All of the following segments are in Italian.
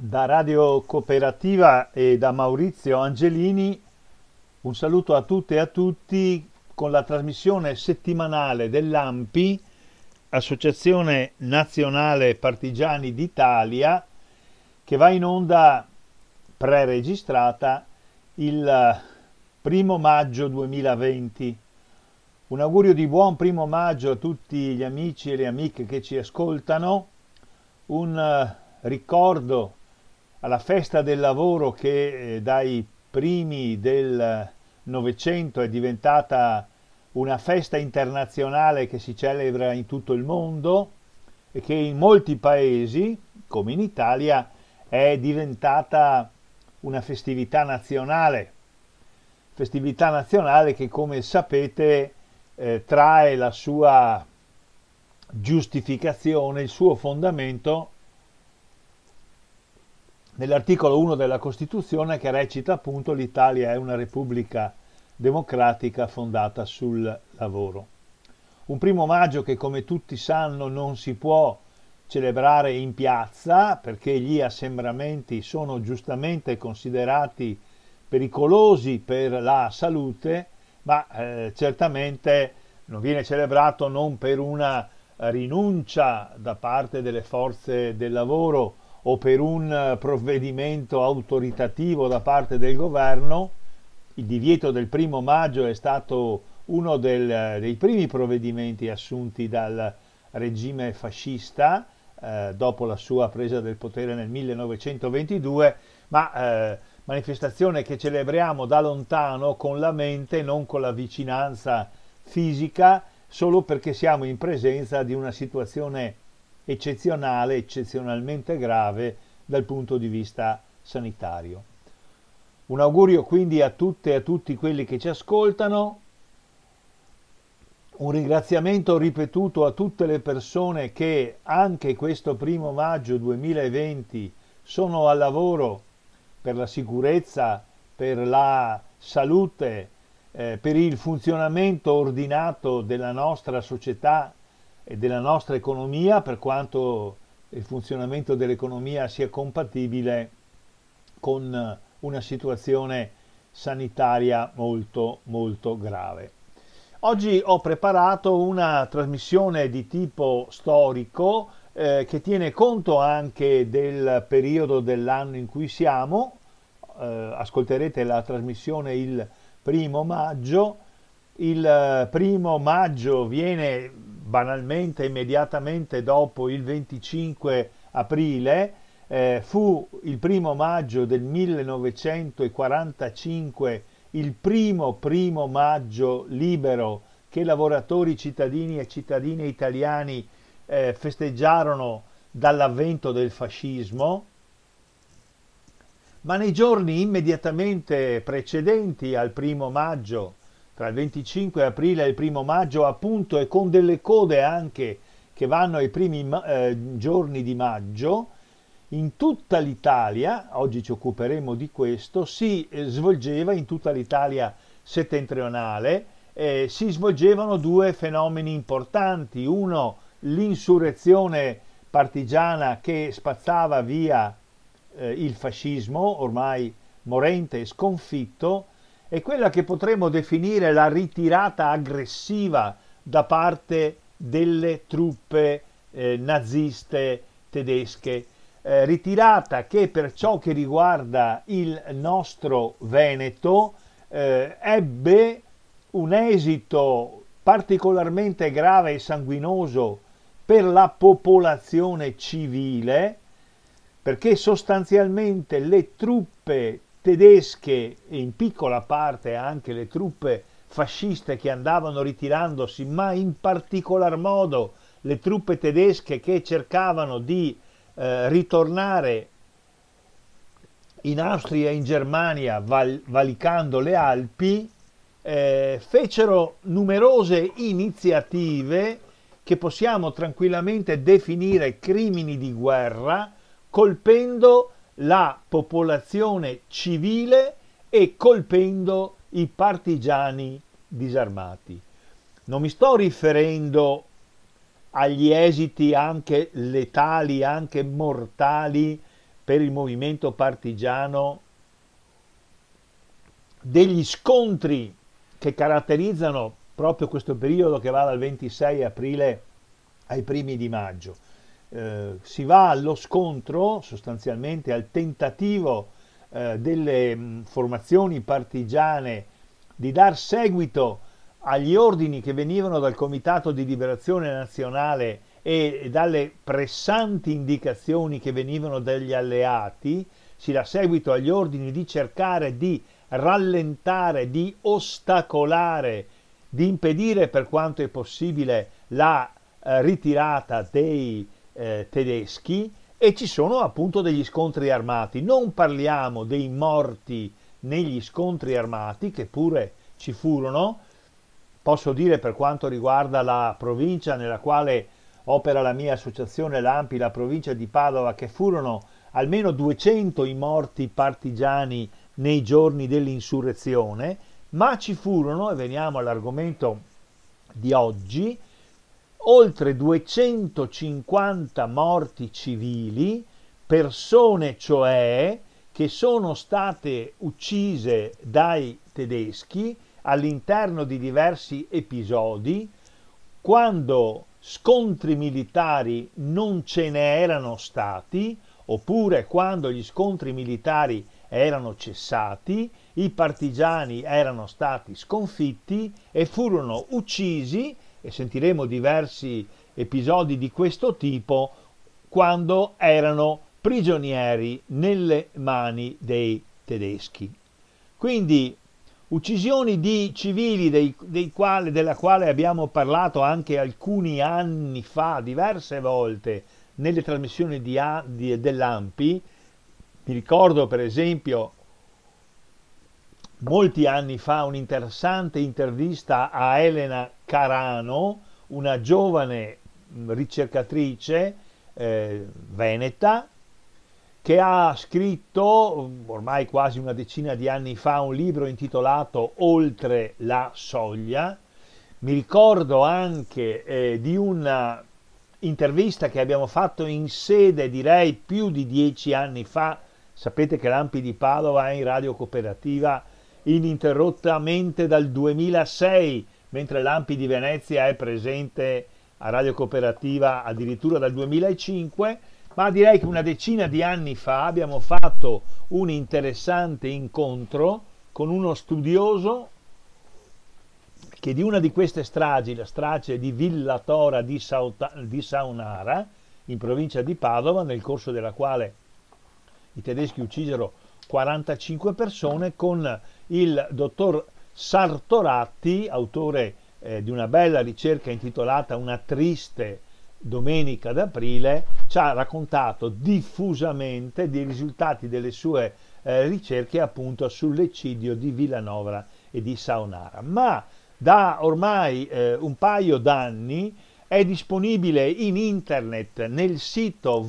Da Radio Cooperativa e da Maurizio Angelini un saluto a tutte e a tutti con la trasmissione settimanale dell'AMPI, Associazione Nazionale Partigiani d'Italia, che va in onda pre-registrata il primo maggio 2020. Un augurio di buon primo maggio a tutti gli amici e le amiche che ci ascoltano, un ricordo alla festa del lavoro che eh, dai primi del Novecento è diventata una festa internazionale che si celebra in tutto il mondo e che in molti paesi, come in Italia, è diventata una festività nazionale. Festività nazionale che, come sapete, eh, trae la sua giustificazione, il suo fondamento nell'articolo 1 della Costituzione che recita appunto l'Italia è una repubblica democratica fondata sul lavoro. Un primo maggio che come tutti sanno non si può celebrare in piazza perché gli assembramenti sono giustamente considerati pericolosi per la salute, ma eh, certamente non viene celebrato non per una rinuncia da parte delle forze del lavoro o per un eh, provvedimento autoritativo da parte del governo. Il divieto del primo maggio è stato uno del, eh, dei primi provvedimenti assunti dal regime fascista eh, dopo la sua presa del potere nel 1922, ma eh, manifestazione che celebriamo da lontano con la mente, non con la vicinanza fisica, solo perché siamo in presenza di una situazione eccezionale, eccezionalmente grave dal punto di vista sanitario. Un augurio quindi a tutte e a tutti quelli che ci ascoltano, un ringraziamento ripetuto a tutte le persone che anche questo primo maggio 2020 sono al lavoro per la sicurezza, per la salute, eh, per il funzionamento ordinato della nostra società della nostra economia per quanto il funzionamento dell'economia sia compatibile con una situazione sanitaria molto molto grave. Oggi ho preparato una trasmissione di tipo storico eh, che tiene conto anche del periodo dell'anno in cui siamo. Eh, ascolterete la trasmissione il primo maggio. Il primo maggio viene banalmente immediatamente dopo il 25 aprile, eh, fu il primo maggio del 1945 il primo primo maggio libero che lavoratori cittadini e cittadine italiani eh, festeggiarono dall'avvento del fascismo, ma nei giorni immediatamente precedenti al primo maggio tra il 25 aprile e il primo maggio appunto e con delle code anche che vanno ai primi eh, giorni di maggio, in tutta l'Italia, oggi ci occuperemo di questo, si eh, svolgeva in tutta l'Italia settentrionale, eh, si svolgevano due fenomeni importanti, uno l'insurrezione partigiana che spazzava via eh, il fascismo, ormai morente e sconfitto, è quella che potremmo definire la ritirata aggressiva da parte delle truppe eh, naziste tedesche. Eh, ritirata che per ciò che riguarda il nostro Veneto eh, ebbe un esito particolarmente grave e sanguinoso per la popolazione civile, perché sostanzialmente le truppe tedesche e in piccola parte anche le truppe fasciste che andavano ritirandosi, ma in particolar modo le truppe tedesche che cercavano di eh, ritornare in Austria e in Germania val- valicando le Alpi, eh, fecero numerose iniziative che possiamo tranquillamente definire crimini di guerra, colpendo la popolazione civile e colpendo i partigiani disarmati. Non mi sto riferendo agli esiti anche letali, anche mortali per il movimento partigiano degli scontri che caratterizzano proprio questo periodo che va dal 26 aprile ai primi di maggio. Eh, si va allo scontro, sostanzialmente al tentativo eh, delle mh, formazioni partigiane di dar seguito agli ordini che venivano dal Comitato di Liberazione Nazionale e dalle pressanti indicazioni che venivano dagli alleati, si dà seguito agli ordini di cercare di rallentare, di ostacolare, di impedire per quanto è possibile la eh, ritirata dei eh, tedeschi e ci sono appunto degli scontri armati. Non parliamo dei morti negli scontri armati, che pure ci furono, posso dire per quanto riguarda la provincia nella quale opera la mia associazione Lampi, la provincia di Padova, che furono almeno 200 i morti partigiani nei giorni dell'insurrezione, ma ci furono, e veniamo all'argomento di oggi, oltre 250 morti civili, persone cioè che sono state uccise dai tedeschi all'interno di diversi episodi, quando scontri militari non ce ne erano stati, oppure quando gli scontri militari erano cessati, i partigiani erano stati sconfitti e furono uccisi, e sentiremo diversi episodi di questo tipo, quando erano prigionieri nelle mani dei tedeschi. Quindi uccisioni di civili dei, dei quali, della quale abbiamo parlato anche alcuni anni fa, diverse volte, nelle trasmissioni di, di, dell'AMPI. Mi ricordo per esempio molti anni fa un'interessante intervista a Elena Carano, una giovane ricercatrice eh, veneta che ha scritto ormai quasi una decina di anni fa un libro intitolato Oltre la soglia. Mi ricordo anche eh, di una intervista che abbiamo fatto in sede direi più di dieci anni fa. Sapete che l'Ampi di Padova è in radio cooperativa ininterrottamente dal 2006, mentre l'Ampi di Venezia è presente a radio cooperativa addirittura dal 2005 ma direi che una decina di anni fa abbiamo fatto un interessante incontro con uno studioso che di una di queste stragi, la strage di Villa Tora di, Sauta, di Saunara, in provincia di Padova, nel corso della quale i tedeschi uccisero 45 persone, con il dottor Sartoratti, autore eh, di una bella ricerca intitolata Una triste domenica d'aprile ci ha raccontato diffusamente dei risultati delle sue eh, ricerche appunto sull'eccidio di Villanova e di Saonara. Ma da ormai eh, un paio d'anni è disponibile in internet nel sito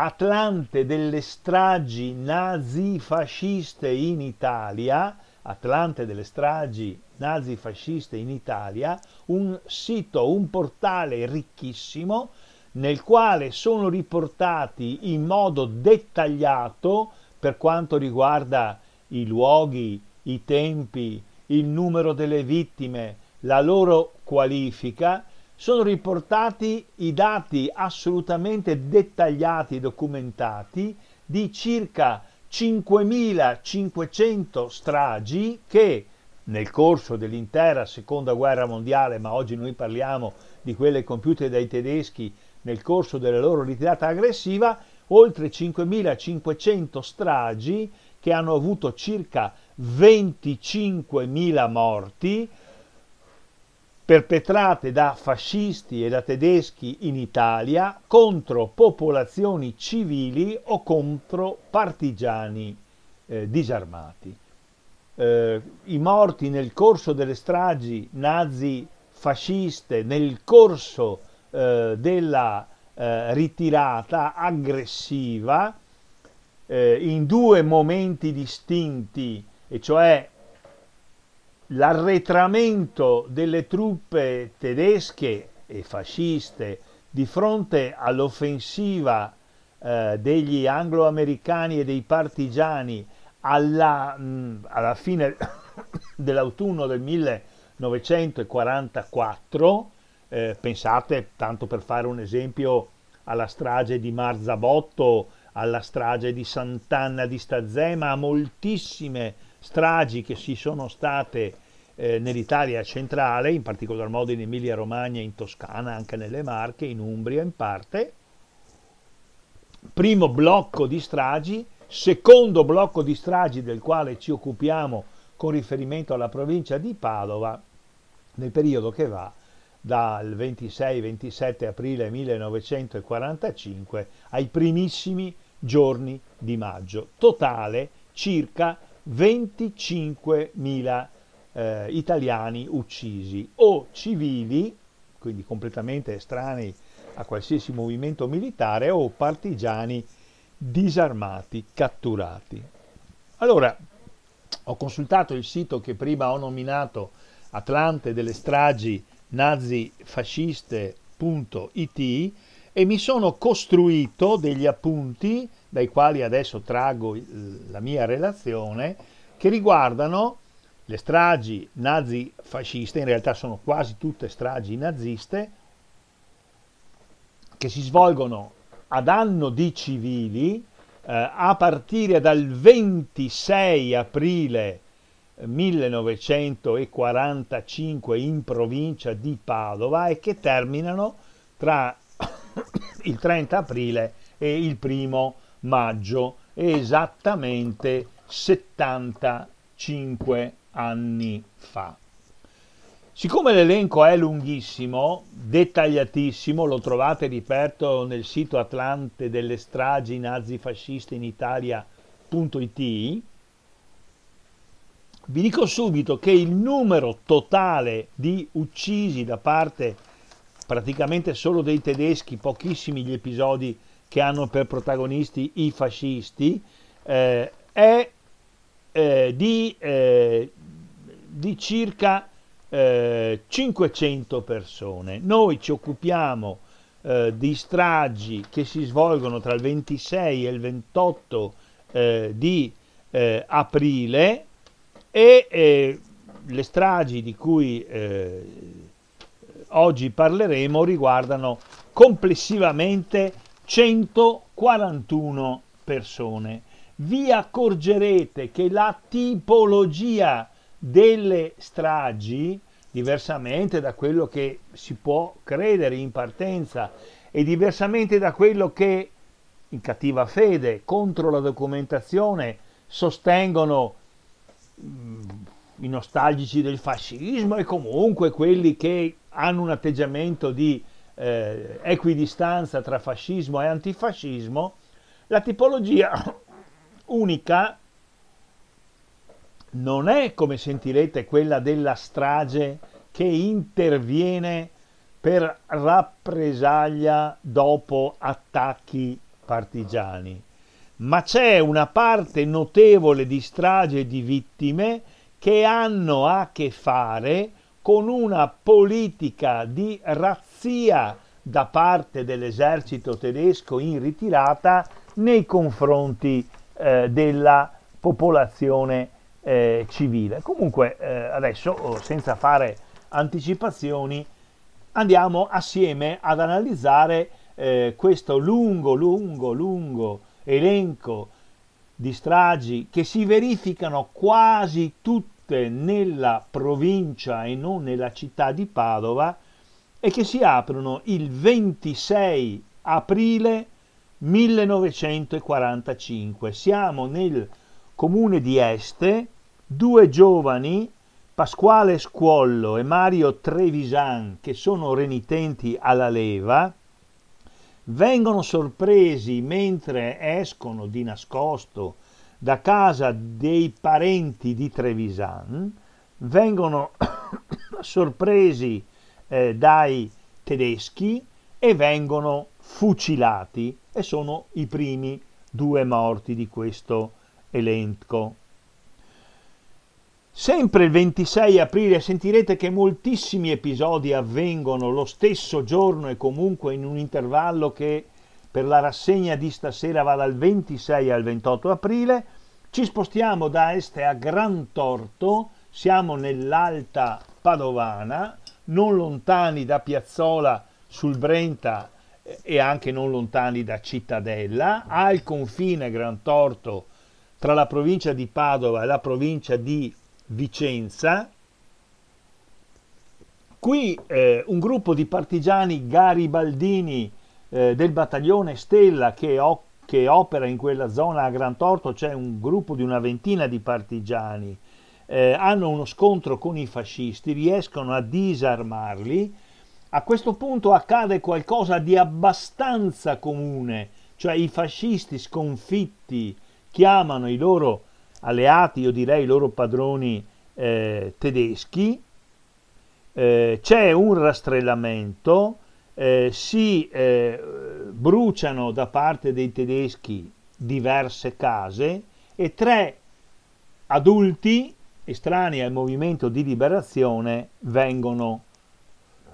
www.atlante delle stragi nazifasciste in Italia, Atlante delle stragi nazifasciste in Italia, un sito, un portale ricchissimo nel quale sono riportati in modo dettagliato per quanto riguarda i luoghi, i tempi, il numero delle vittime, la loro qualifica, sono riportati i dati assolutamente dettagliati e documentati di circa 5.500 stragi che nel corso dell'intera seconda guerra mondiale, ma oggi noi parliamo di quelle compiute dai tedeschi nel corso della loro ritirata aggressiva, oltre 5.500 stragi che hanno avuto circa 25.000 morti perpetrate da fascisti e da tedeschi in Italia contro popolazioni civili o contro partigiani eh, disarmati. Eh, i morti nel corso delle stragi nazi fasciste, nel corso eh, della eh, ritirata aggressiva, eh, in due momenti distinti, e cioè l'arretramento delle truppe tedesche e fasciste di fronte all'offensiva eh, degli anglo-americani e dei partigiani alla, mh, alla fine dell'autunno del 1944, eh, pensate, tanto per fare un esempio, alla strage di Marzabotto, alla strage di Sant'Anna di Stazzema, a moltissime stragi che si sono state eh, nell'Italia centrale, in particolar modo in Emilia Romagna, in Toscana, anche nelle Marche, in Umbria in parte. Primo blocco di stragi, secondo blocco di stragi del quale ci occupiamo con riferimento alla provincia di Padova nel periodo che va dal 26-27 aprile 1945 ai primissimi giorni di maggio. Totale circa 25.000 eh, italiani uccisi o civili, quindi completamente estranei a qualsiasi movimento militare, o partigiani disarmati, catturati. Allora, ho consultato il sito che prima ho nominato Atlante delle stragi nazifasciste.it e mi sono costruito degli appunti dai quali adesso traggo la mia relazione che riguardano le stragi nazifasciste, in realtà sono quasi tutte stragi naziste, che si svolgono a danno di civili eh, a partire dal 26 aprile 1945 in provincia di Padova e che terminano tra il 30 aprile e il primo maggio, esattamente 75 anni fa. Siccome l'elenco è lunghissimo, dettagliatissimo, lo trovate ripeto nel sito Atlante delle stragi nazifasciste in Italia.it, vi dico subito che il numero totale di uccisi da parte praticamente solo dei tedeschi, pochissimi gli episodi che hanno per protagonisti i fascisti, eh, è eh, di, eh, di, circa 500 eh, persone. Noi ci occupiamo eh, di stragi che si svolgono tra il 26 e il 28 eh, di aprile e le stragi di cui oggi parleremo riguardano complessivamente 141 persone. Vi accorgerete che la tipologia delle stragi, diversamente da quello che si può credere in partenza e diversamente da quello che in cattiva fede contro la documentazione sostengono mm, i nostalgici del fascismo e comunque quelli che hanno un atteggiamento di eh, equidistanza tra fascismo e antifascismo, la tipologia unica non è, come sentirete, quella della strage che interviene per rappresaglia dopo attacchi partigiani, ma c'è una parte notevole di strage di vittime che hanno a che fare con una politica di razzia da parte dell'esercito tedesco in ritirata nei confronti eh, della popolazione eh, civile. Comunque eh, adesso, oh, senza fare anticipazioni, andiamo assieme ad analizzare eh, questo lungo, lungo, lungo elenco di stragi che si verificano quasi tutte nella provincia e non nella città di Padova e che si aprono il 26 aprile 1945. Siamo nel comune di Este, due giovani, Pasquale Squollo e Mario Trevisan, che sono renitenti alla leva, vengono sorpresi mentre escono di nascosto da casa dei parenti di Trevisan, vengono sorpresi eh, dai tedeschi e vengono fucilati e sono i primi due morti di questo elenco. Sempre il 26 aprile sentirete che moltissimi episodi avvengono lo stesso giorno e comunque in un intervallo che per la rassegna di stasera va dal 26 al 28 aprile. Ci spostiamo da est a Gran Torto, siamo nell'Alta Padovana, non lontani da Piazzola sul Brenta e anche non lontani da Cittadella, al confine Gran Torto tra la provincia di Padova e la provincia di Vicenza. Qui eh, un gruppo di partigiani garibaldini eh, del battaglione Stella che, o- che, opera in quella zona a Gran Torto, c'è un gruppo di una ventina di partigiani, eh, hanno uno scontro con i fascisti, riescono a disarmarli. A questo punto accade qualcosa di abbastanza comune, cioè i fascisti sconfitti chiamano i loro alleati, io direi i loro padroni eh, tedeschi, eh, c'è un rastrellamento, eh, si eh, bruciano da parte dei tedeschi diverse case e tre adulti estranei al movimento di liberazione vengono,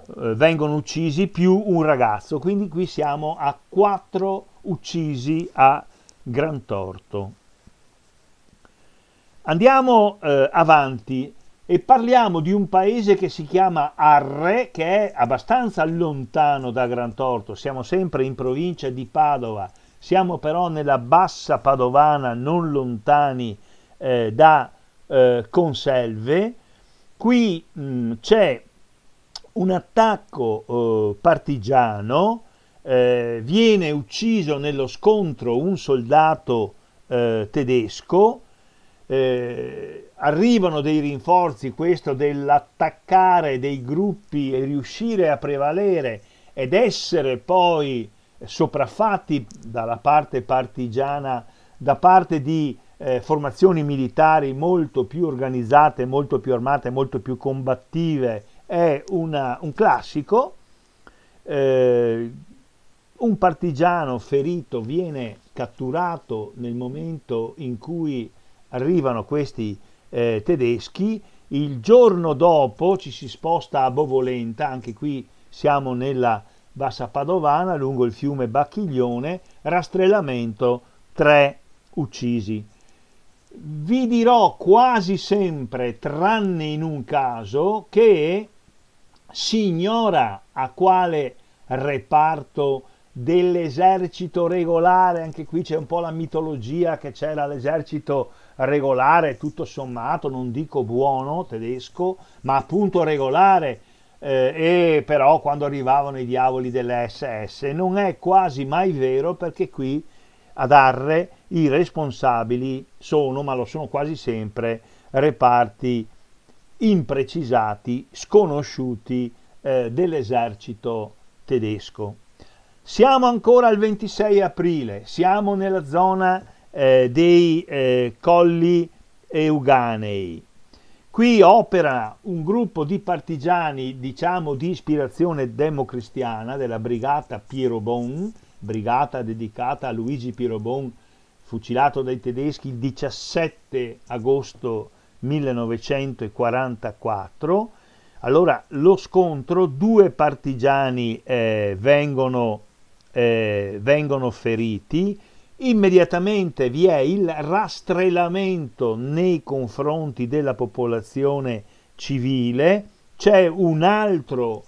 eh, vengono uccisi più un ragazzo, quindi qui siamo a quattro uccisi a Gran Torto. Andiamo eh, avanti e parliamo di un paese che si chiama Arre, che è abbastanza lontano da Gran Torto. Siamo sempre in provincia di Padova, siamo però nella bassa padovana, non lontani eh, da eh, Conselve. Qui mh, c'è un attacco eh, partigiano, eh, viene ucciso nello scontro un soldato eh, tedesco eh, arrivano dei rinforzi, questo dell'attaccare dei gruppi e riuscire a prevalere ed essere poi sopraffatti dalla parte partigiana, da parte di eh, formazioni militari molto più organizzate, molto più armate, molto più combattive, è una, un classico. Eh, un partigiano ferito viene catturato nel momento in cui arrivano questi eh, tedeschi, il giorno dopo ci si sposta a Bovolenta, anche qui siamo nella Bassa Padovana, lungo il fiume Bacchiglione, rastrellamento, tre uccisi. Vi dirò quasi sempre, tranne in un caso, che si ignora a quale reparto dell'esercito regolare, anche qui c'è un po' la mitologia che c'era l'esercito regolare, tutto sommato, non dico buono tedesco, ma appunto regolare, eh, e però quando arrivavano i diavoli delle SS non è quasi mai vero perché qui ad Arre i responsabili sono, ma lo sono quasi sempre, reparti imprecisati, sconosciuti eh, dell'esercito tedesco. Siamo ancora al 26 aprile, siamo nella zona eh, dei eh, colli euganei. Qui opera un gruppo di partigiani, diciamo di ispirazione democristiana, della brigata Piero Bon, brigata dedicata a Luigi Piero Bon, fucilato dai tedeschi il 17 agosto 1944. Allora lo scontro, due partigiani eh, vengono eh, vengono feriti, immediatamente vi è il rastrellamento nei confronti della popolazione civile, c'è un altro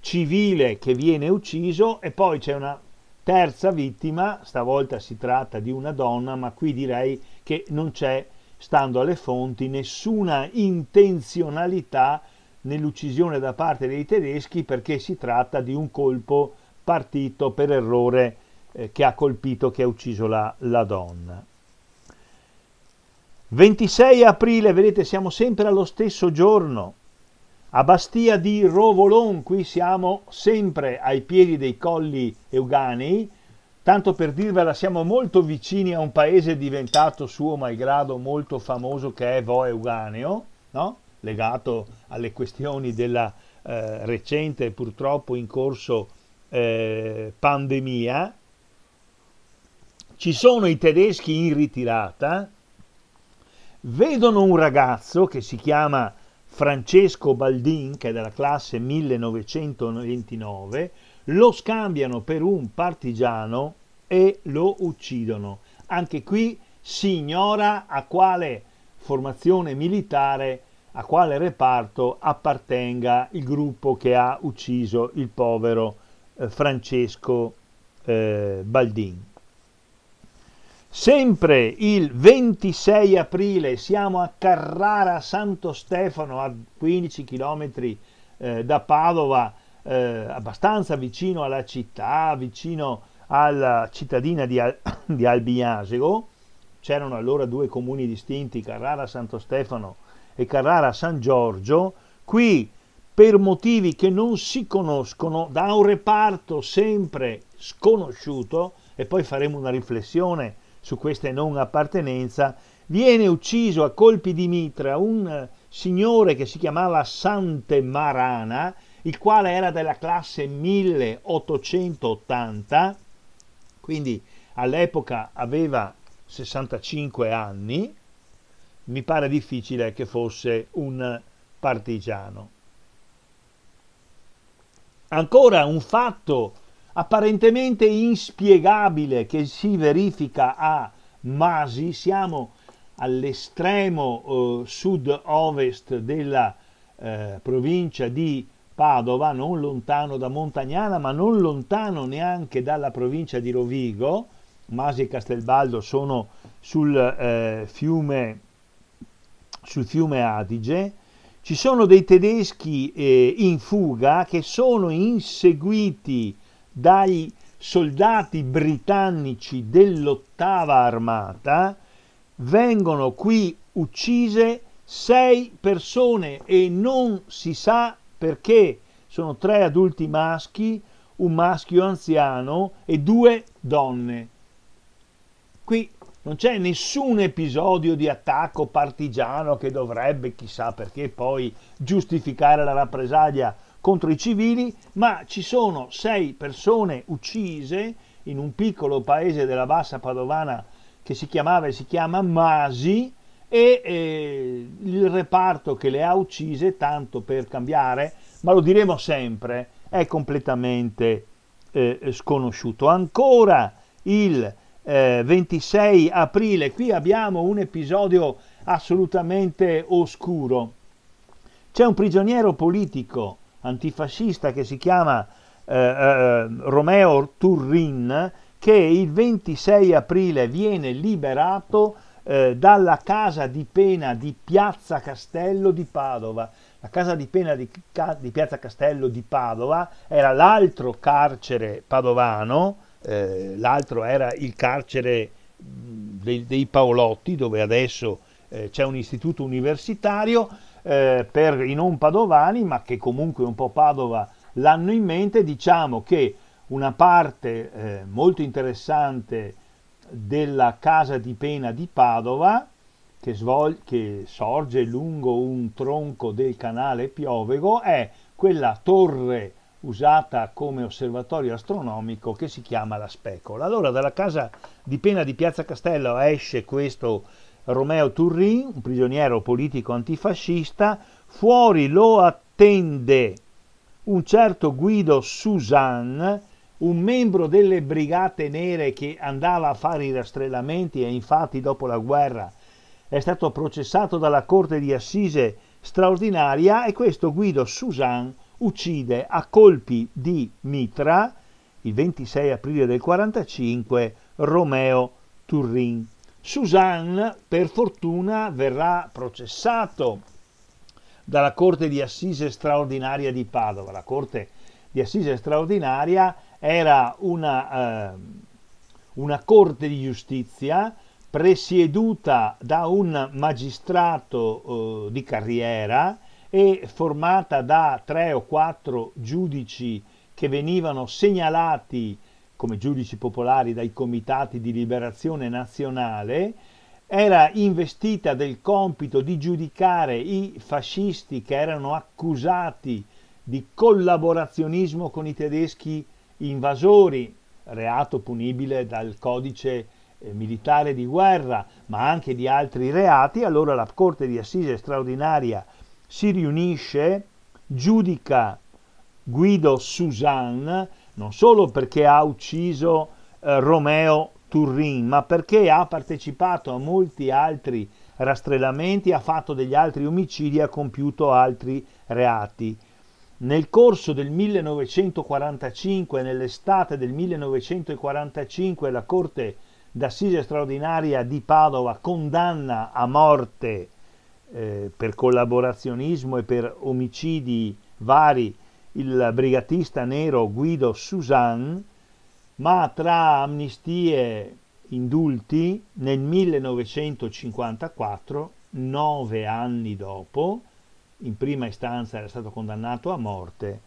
civile che viene ucciso e poi c'è una terza vittima, stavolta si tratta di una donna, ma qui direi che non c'è, stando alle fonti, nessuna intenzionalità nell'uccisione da parte dei tedeschi perché si tratta di un colpo partito per errore eh, che ha colpito, che ha ucciso la, la donna. 26 aprile, vedete, siamo sempre allo stesso giorno. A Bastia di Rovolon, qui siamo sempre ai piedi dei colli euganei, tanto per dirvela siamo molto vicini a un paese diventato suo malgrado molto famoso che è Vo Euganeo, no? legato alle questioni della eh, recente purtroppo in corso eh, pandemia, ci sono i tedeschi in ritirata, vedono un ragazzo che si chiama Francesco Baldin, che è della classe 1929, lo scambiano per un partigiano e lo uccidono. Anche qui si ignora a quale formazione militare, a quale reparto appartenga il gruppo che ha ucciso il povero eh, Francesco eh, Baldin. Sempre il 26 aprile siamo a Carrara Santo Stefano, a 15 km eh, da Padova, eh, abbastanza vicino alla città, vicino alla cittadina di, Al- di Albiasego. C'erano allora due comuni distinti, Carrara Santo Stefano e Carrara San Giorgio. Qui, per motivi che non si conoscono, da un reparto sempre sconosciuto, e poi faremo una riflessione su questa non appartenenza, viene ucciso a colpi di mitra un signore che si chiamava Sante Marana, il quale era della classe 1880, quindi all'epoca aveva 65 anni, mi pare difficile che fosse un partigiano. Ancora un fatto apparentemente inspiegabile che si verifica a Masi, siamo all'estremo eh, sud-ovest della eh, provincia di Padova, non lontano da Montagnana, ma non lontano neanche dalla provincia di Rovigo. Masi e Castelbaldo sono sul, eh, fiume, sul fiume Adige. Ci sono dei tedeschi eh, in fuga che sono inseguiti dai soldati britannici dell'ottava armata, vengono qui uccise sei persone e non si sa perché. Sono tre adulti maschi, un maschio anziano e due donne. Qui non c'è nessun episodio di attacco partigiano che dovrebbe, chissà perché, poi giustificare la rappresaglia contro i civili, ma ci sono sei persone uccise in un piccolo paese della bassa padovana che si chiamava e si chiama Masi e eh, il reparto che le ha uccise, tanto per cambiare, ma lo diremo sempre, è completamente eh, sconosciuto. Ancora il eh, 26 aprile, qui abbiamo un episodio assolutamente oscuro. C'è un prigioniero politico antifascista che si chiama eh, eh, Romeo Turrin, che il 26 aprile viene liberato eh, dalla casa di pena di Piazza Castello di Padova. La casa di pena di, di Piazza Castello di Padova era l'altro carcere padovano, eh, l'altro era il carcere dei, dei Paolotti, dove adesso eh, c'è un istituto universitario eh, per i non padovani, ma che comunque un po' Padova l'hanno in mente, diciamo che una parte eh, molto interessante della casa di pena di Padova, che, svol- che sorge lungo un tronco del canale Piovego, è quella torre usata come osservatorio astronomico che si chiama la Specola. Allora dalla casa di pena di Piazza Castello esce questo Romeo Turrin, un prigioniero politico antifascista, fuori lo attende un certo Guido Suzanne, un membro delle brigate nere che andava a fare i rastrellamenti e infatti dopo la guerra è stato processato dalla corte di assise straordinaria e questo Guido Suzanne uccide a colpi di mitra il 26 aprile del 45 Romeo Turrin. Suzanne, per fortuna, verrà processato dalla Corte di Assise straordinaria di Padova. La Corte di Assise straordinaria era una, eh, una corte di giustizia presieduta da un magistrato eh, di carriera e formata da tre o quattro giudici che venivano segnalati come giudici popolari dai comitati di liberazione nazionale, era investita del compito di giudicare i fascisti che erano accusati di collaborazionismo con i tedeschi invasori, reato punibile dal codice eh, militare di guerra, ma anche di altri reati, allora la Corte di Assise straordinaria si riunisce, giudica Guido Suzanne, non solo perché ha ucciso eh, Romeo Turrin, ma perché ha partecipato a molti altri rastrellamenti, ha fatto degli altri omicidi, ha compiuto altri reati. Nel corso del 1945, nell'estate del 1945, la Corte d'Assise straordinaria di Padova condanna a morte eh, per collaborazionismo e per omicidi vari il brigatista nero Guido Suzanne, ma tra amnistie indulti nel 1954, nove anni dopo, in prima istanza era stato condannato a morte,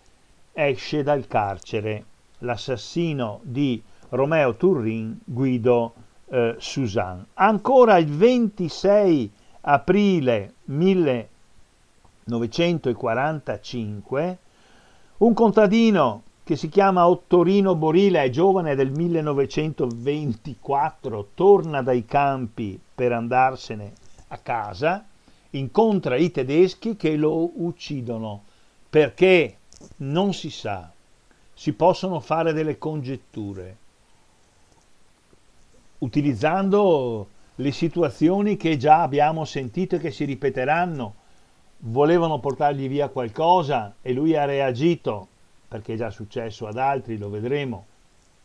esce dal carcere l'assassino di Romeo Turrin, Guido eh, Suzanne. Ancora il 26 aprile 1945 un contadino che si chiama Ottorino Borile, è giovane del 1924, torna dai campi per andarsene a casa, incontra i tedeschi che lo uccidono. Perché? Non si sa, si possono fare delle congetture utilizzando le situazioni che già abbiamo sentito e che si ripeteranno volevano portargli via qualcosa e lui ha reagito, perché è già successo ad altri, lo vedremo,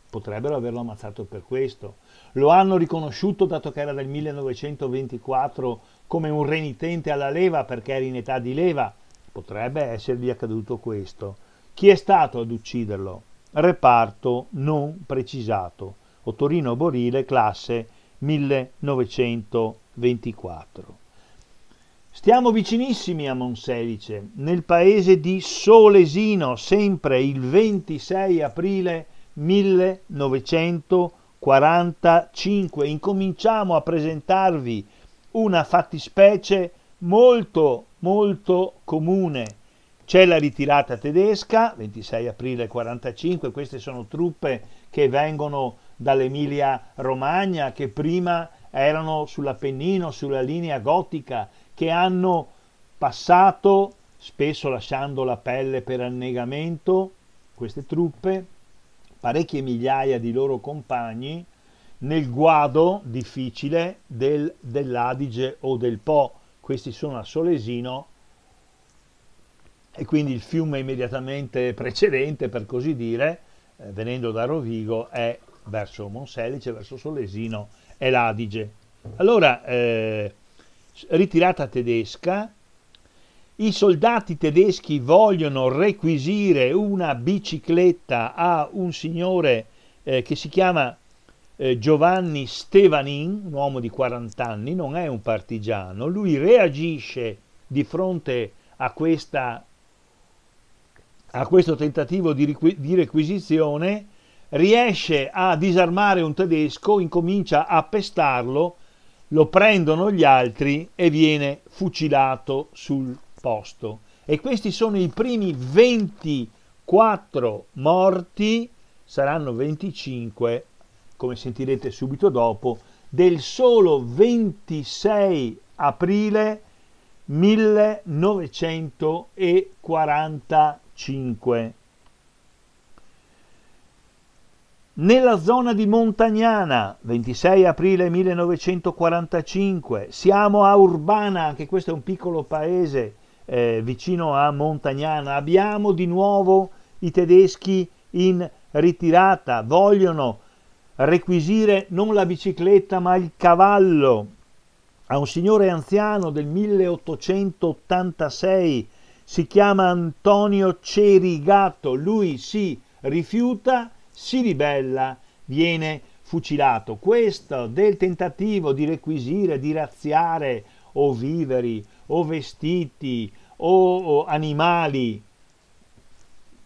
potrebbero averlo ammazzato per questo. Lo hanno riconosciuto, dato che era del 1924, come un renitente alla leva perché era in età di leva. Potrebbe essergli accaduto questo. Chi è stato ad ucciderlo? Reparto non precisato. Ottorino Borile, classe 1924. Stiamo vicinissimi a Monselice, nel paese di Solesino, sempre il 26 aprile 1945. Incominciamo a presentarvi una fattispecie molto molto comune. C'è la ritirata tedesca, 26 aprile 45, queste sono truppe che vengono dall'Emilia Romagna, che prima erano sull'Appennino, sulla linea gotica, che hanno passato, spesso lasciando la pelle per annegamento, queste truppe, parecchie migliaia di loro compagni, nel guado difficile del, dell'Adige o del Po. Questi sono a Solesino e quindi il fiume immediatamente precedente, per così dire, eh, venendo da Rovigo, è verso Monselice, verso Solesino, è l'Adige. Allora, eh, ritirata tedesca, i soldati tedeschi vogliono requisire una bicicletta a un signore eh, che si chiama eh, Giovanni Stevanin, un uomo di 40 anni, non è un partigiano, lui reagisce di fronte a, questa, a questo tentativo di, di requisizione, riesce a disarmare un tedesco, incomincia a pestarlo, lo prendono gli altri e viene fucilato sul posto. E questi sono i primi 24 morti, saranno 25, come sentirete subito dopo, del solo 26 aprile 1945. Nella zona di Montagnana, 26 aprile 1945, siamo a Urbana, anche questo è un piccolo paese eh, vicino a Montagnana, abbiamo di nuovo i tedeschi in ritirata, vogliono requisire non la bicicletta ma il cavallo. A un signore anziano del 1886, si chiama Antonio Cerigato, lui si rifiuta si ribella, viene fucilato. Questo del tentativo di requisire, di razziare o viveri o vestiti o, o animali,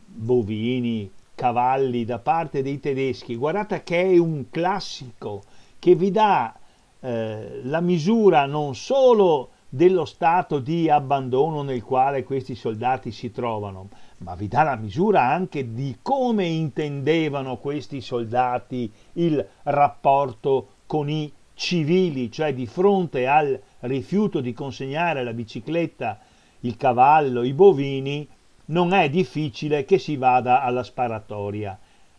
bovini, cavalli da parte dei tedeschi, guardate che è un classico che vi dà eh, la misura non solo dello stato di abbandono nel quale questi soldati si trovano, ma vi dà la misura anche di come intendevano questi soldati il rapporto con i civili, cioè di fronte al rifiuto di consegnare la bicicletta, il cavallo, i bovini, non è difficile che si vada alla sparatoria.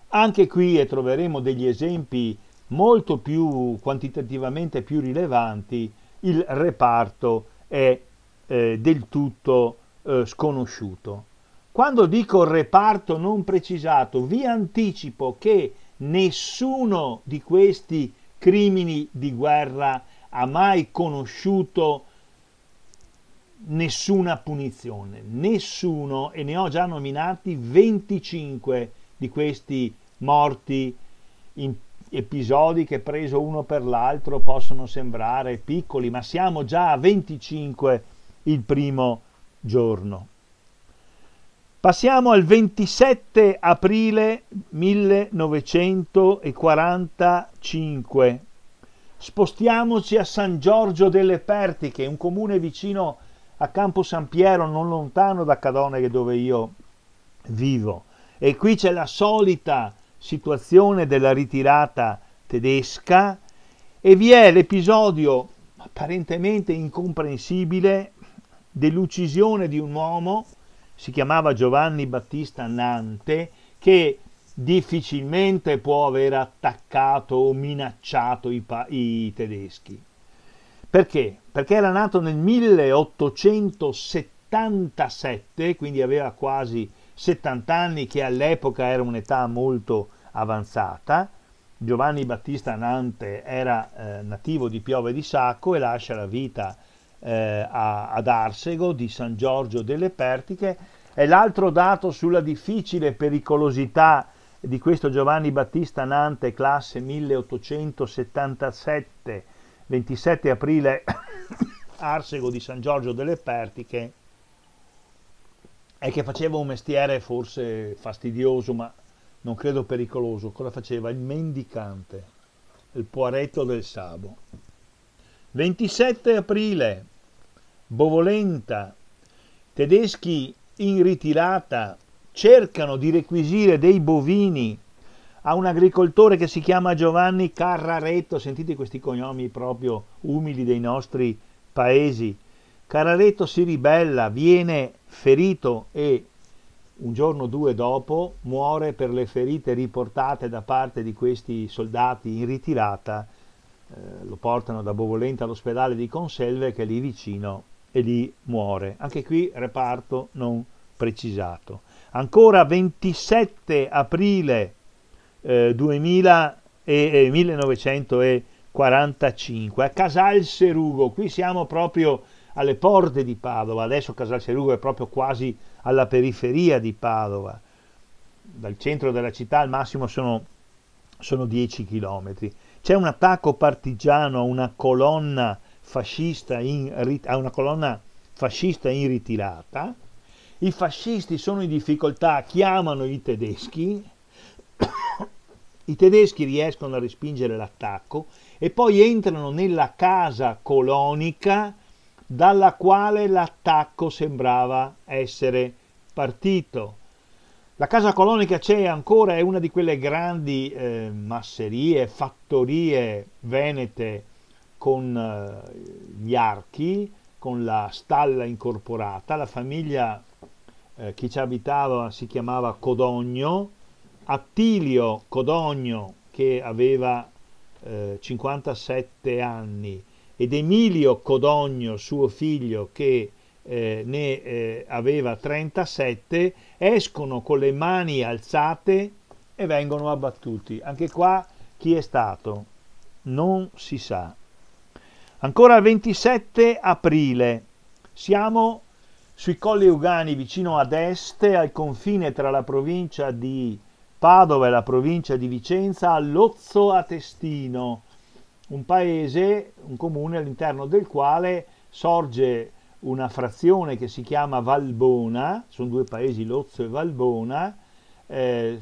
Anche qui e troveremo degli esempi molto più quantitativamente più rilevanti, il reparto è eh, del tutto eh, sconosciuto. Quando dico reparto non precisato, vi anticipo che nessuno di questi crimini di guerra ha mai conosciuto nessuna punizione, nessuno, e ne ho già nominati 25 di questi morti in episodi che preso uno per l'altro possono sembrare piccoli, ma siamo già a 25 il primo giorno. Passiamo al 27 aprile 1945. Spostiamoci a San Giorgio delle Pertiche, un comune vicino a Campo San Piero, non lontano da Cadone dove io vivo. E qui c'è la solita situazione della ritirata tedesca e vi è l'episodio apparentemente incomprensibile dell'uccisione di un uomo si chiamava Giovanni Battista Nante, che difficilmente può aver attaccato o minacciato i, i tedeschi. Perché? Perché era nato nel 1877, quindi aveva quasi 70 anni, che all'epoca era un'età molto avanzata. Giovanni Battista Nante era eh, nativo di Piove di Sacco e lascia la vita eh, a, ad Arsego di San Giorgio delle Pertiche e l'altro dato sulla difficile pericolosità di questo Giovanni Battista Nante, classe 1877, 27 aprile, Arsego di San Giorgio delle Pertiche, è che faceva un mestiere forse fastidioso, ma non credo pericoloso. Cosa faceva? Il mendicante, il poaretto del Sabo. 27 aprile, Bovolenta, tedeschi in ritirata cercano di requisire dei bovini a un agricoltore che si chiama Giovanni Carraretto, sentite questi cognomi proprio umili dei nostri paesi. Carraretto si ribella, viene ferito e un giorno o due dopo muore per le ferite riportate da parte di questi soldati in ritirata. Eh, lo portano da Bovolenta all'ospedale di Conselve che è lì vicino e lì muore. Anche qui reparto non precisato. Ancora 27 aprile eh, 2000 e, eh, 1945 a Casal Serugo, qui siamo proprio alle porte di Padova, adesso Casal Serugo è proprio quasi alla periferia di Padova, dal centro della città al massimo sono, sono 10 chilometri. C'è un attacco partigiano a una colonna fascista in, a una colonna fascista in ritirata, i fascisti sono in difficoltà, chiamano i tedeschi, i tedeschi riescono a respingere l'attacco e poi entrano nella casa colonica dalla quale l'attacco sembrava essere partito. La casa colonica c'è ancora, è una di quelle grandi eh, masserie, fattorie venete con eh, gli archi, con la stalla incorporata. La famiglia eh, che ci abitava si chiamava Codogno, Attilio Codogno che aveva eh, 57 anni ed Emilio Codogno, suo figlio, che eh, ne eh, aveva 37, escono con le mani alzate e vengono abbattuti. Anche qua chi è stato? Non si sa. Ancora il 27 aprile siamo sui Colli Ugani vicino ad est, al confine tra la provincia di Padova e la provincia di Vicenza, a Lozzo a Testino, un paese, un comune all'interno del quale sorge una frazione che si chiama Valbona, sono due paesi, Lozzo e Valbona. Eh,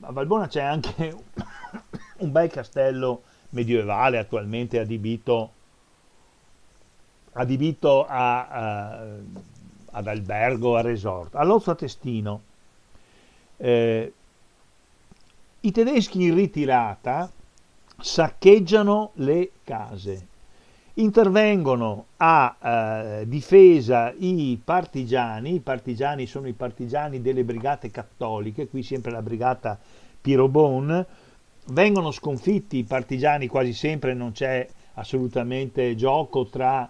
a Valbona c'è anche un bel castello medievale attualmente adibito adibito a, a, ad albergo, a resort. All'Ozzo Testino eh, i tedeschi in ritirata saccheggiano le case. Intervengono a eh, difesa i partigiani, i partigiani sono i partigiani delle brigate cattoliche, qui sempre la brigata Pirobon, vengono sconfitti i partigiani quasi sempre, non c'è assolutamente gioco tra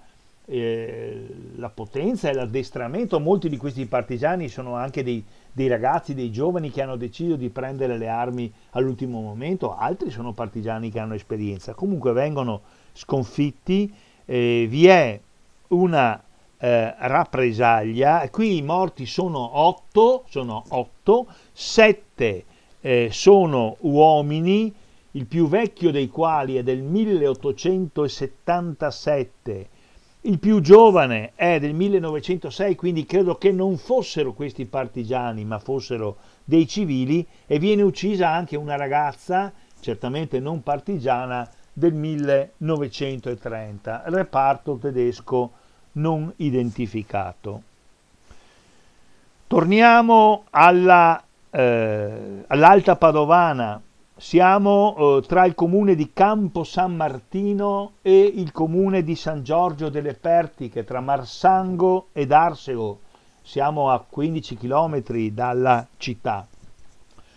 eh, la potenza e l'addestramento, molti di questi partigiani sono anche dei, dei, ragazzi, dei giovani che hanno deciso di prendere le armi all'ultimo momento, altri sono partigiani che hanno esperienza, comunque vengono sconfitti, eh, vi è una eh, rappresaglia, qui i morti sono otto, sono otto, sette eh, sono uomini, il più vecchio dei quali è del 1877, il più giovane è del 1906, quindi credo che non fossero questi partigiani, ma fossero dei civili, e viene uccisa anche una ragazza, certamente non partigiana, del 1930, reparto tedesco non identificato. Torniamo alla, eh, all'Alta Padovana, siamo eh, tra il comune di Campo San Martino e il comune di San Giorgio delle Pertiche, tra Marsango ed Arsego. Siamo a 15 km dalla città.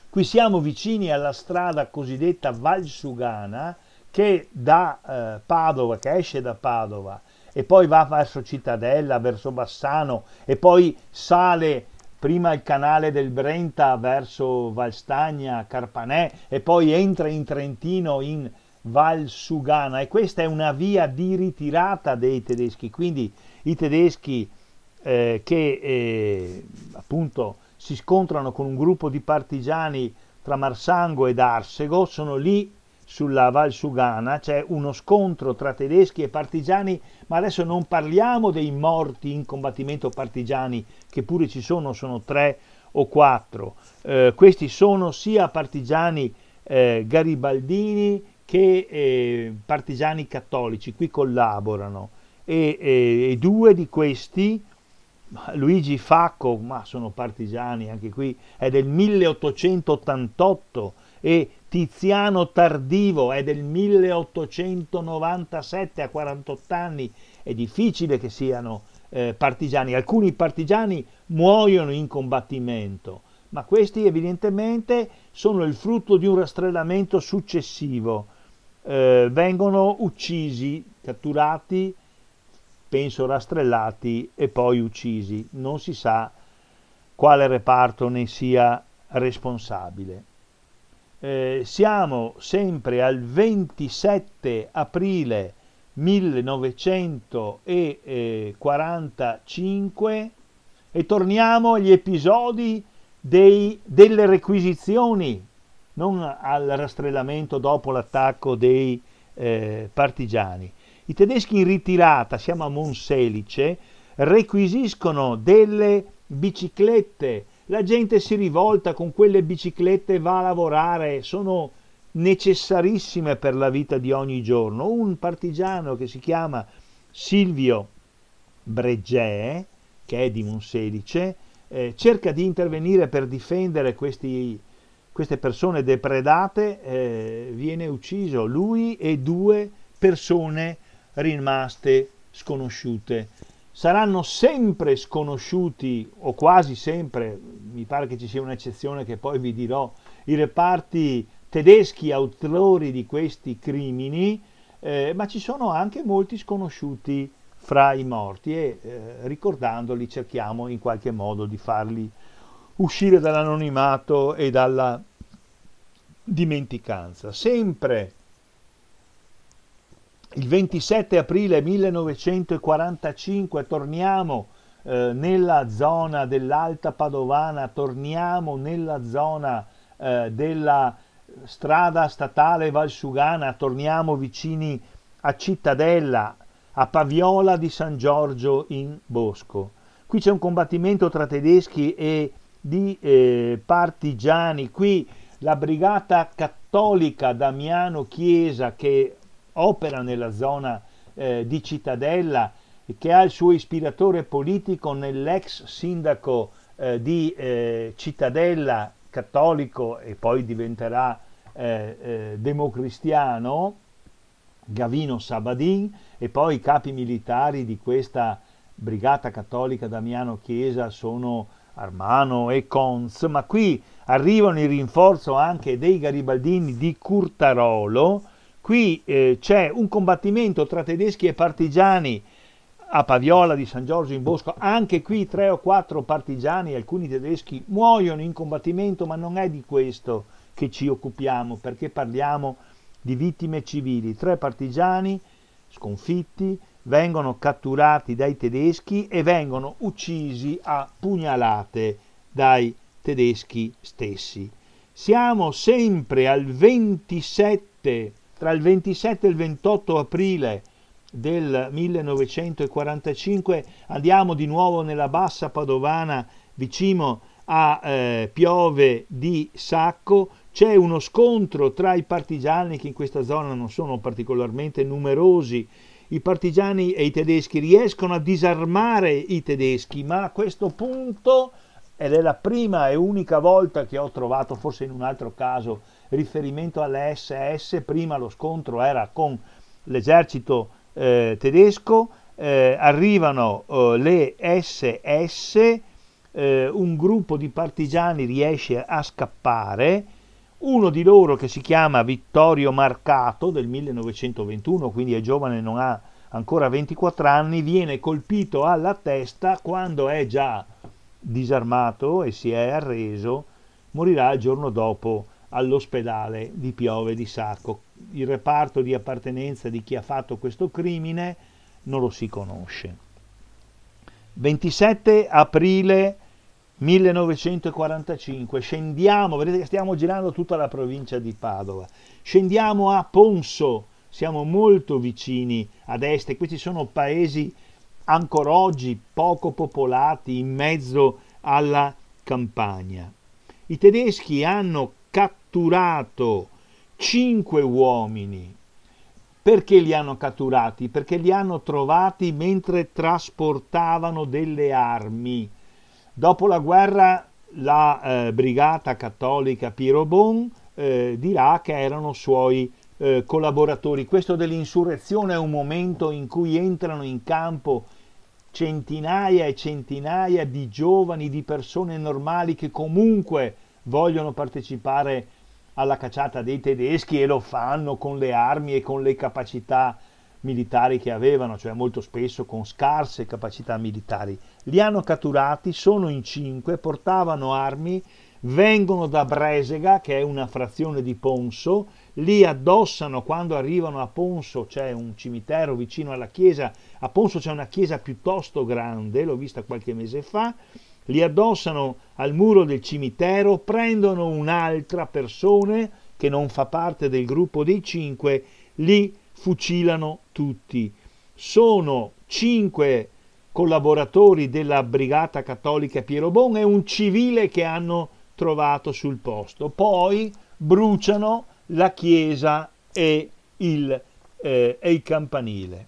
Qui siamo vicini alla strada cosiddetta Valsugana che da eh, Padova, che esce da Padova e poi va verso Cittadella, verso Bassano e poi sale prima il canale del Brenta verso Valstagna, Carpanè e poi entra in Trentino in Val Sugana e questa è una via di ritirata dei tedeschi, quindi i tedeschi eh, che eh, appunto si scontrano con un gruppo di partigiani tra Marsango ed Arsego sono lì sulla Val Sugana, c'è uno scontro tra tedeschi e partigiani, ma adesso non parliamo dei morti in combattimento partigiani, che pure ci sono, sono tre o quattro. Eh, questi sono sia partigiani eh, garibaldini che eh, partigiani cattolici, qui collaborano. E, e, e due di questi, Luigi Facco, ma sono partigiani anche qui, è del 1888 e Tiziano Tardivo è del 1897 a 48 anni, è difficile che siano eh, partigiani, alcuni partigiani muoiono in combattimento, ma questi evidentemente sono il frutto di un rastrellamento successivo, eh, vengono uccisi, catturati, penso rastrellati e poi uccisi, non si sa quale reparto ne sia responsabile eh, siamo sempre al 27 aprile 1945 e torniamo agli episodi dei, delle requisizioni, non al rastrellamento dopo l'attacco dei eh, partigiani. I tedeschi in ritirata, siamo a Monselice, requisiscono delle biciclette la gente si rivolta con quelle biciclette, va a lavorare, sono necessarissime per la vita di ogni giorno. Un partigiano che si chiama Silvio Breggè, che è di Monselice, eh, cerca di intervenire per difendere questi, queste persone depredate, eh, viene ucciso lui e due persone rimaste sconosciute saranno sempre sconosciuti o quasi sempre, mi pare che ci sia un'eccezione che poi vi dirò, i reparti tedeschi autori di questi crimini, eh, ma ci sono anche molti sconosciuti fra i morti e eh, ricordandoli cerchiamo in qualche modo di farli uscire dall'anonimato e dalla dimenticanza. Sempre il 27 aprile 1945 torniamo eh, nella zona dell'Alta Padovana, torniamo nella zona eh, della strada statale Valsugana, torniamo vicini a Cittadella, a Paviola di San Giorgio in Bosco. Qui c'è un combattimento tra tedeschi e di eh, partigiani, qui la brigata cattolica Damiano Chiesa che opera nella zona eh, di Cittadella e che ha il suo ispiratore politico nell'ex sindaco eh, di eh, Cittadella cattolico e poi diventerà eh, eh, democristiano, Gavino Sabadin, e poi i capi militari di questa brigata cattolica Damiano Chiesa sono Armano e Cons, ma qui arrivano in rinforzo anche dei garibaldini di Curtarolo, qui eh, c'è un combattimento tra tedeschi e partigiani a Paviola di San Giorgio in Bosco, anche qui tre o quattro partigiani, alcuni tedeschi muoiono in combattimento, ma non è di questo che ci occupiamo, perché parliamo di vittime civili. Tre partigiani sconfitti vengono catturati dai tedeschi e vengono uccisi a pugnalate dai tedeschi stessi. Siamo sempre al 27, tra il 27 e il 28 aprile del 1945, andiamo di nuovo nella bassa padovana vicino a eh, Piove di Sacco, c'è uno scontro tra i partigiani che in questa zona non sono particolarmente numerosi. I partigiani e i tedeschi riescono a disarmare i tedeschi, ma a questo punto, ed è la prima e unica volta che ho trovato, forse in un altro caso, riferimento alle SS, prima lo scontro era con l'esercito eh, tedesco, eh, arrivano eh, le SS, eh, un gruppo di partigiani riesce a scappare, uno di loro che si chiama Vittorio Marcato del 1921, quindi è giovane, non ha ancora 24 anni, viene colpito alla testa quando è già disarmato e si è arreso, morirà il giorno dopo all'ospedale di Piove di Sacco. Il reparto di appartenenza di chi ha fatto questo crimine non lo si conosce. 27 aprile 1945, scendiamo, vedete che stiamo girando tutta la provincia di Padova, scendiamo a Ponso, siamo molto vicini ad est, questi sono paesi ancora oggi poco popolati in mezzo alla campagna. I tedeschi hanno catturato cinque uomini. Perché li hanno catturati? Perché li hanno trovati mentre trasportavano delle armi Dopo la guerra la eh, brigata cattolica Piero Bon eh, dirà che erano suoi eh, collaboratori. Questo dell'insurrezione è un momento in cui entrano in campo centinaia e centinaia di giovani, di persone normali che comunque vogliono partecipare alla cacciata dei tedeschi e lo fanno con le armi e con le capacità militari che avevano, cioè molto spesso con scarse capacità militari. Li hanno catturati, sono in cinque, portavano armi, vengono da Bresega, che è una frazione di Ponso, li addossano quando arrivano a Ponso, c'è un cimitero vicino alla chiesa, a Ponso c'è una chiesa piuttosto grande, l'ho vista qualche mese fa, li addossano al muro del cimitero, prendono un'altra persona che non fa parte del gruppo dei cinque, li fucilano tutti. Sono cinque collaboratori della Brigata Cattolica Piero Bon e un civile che hanno trovato sul posto. Poi bruciano la chiesa e il, eh, e il campanile.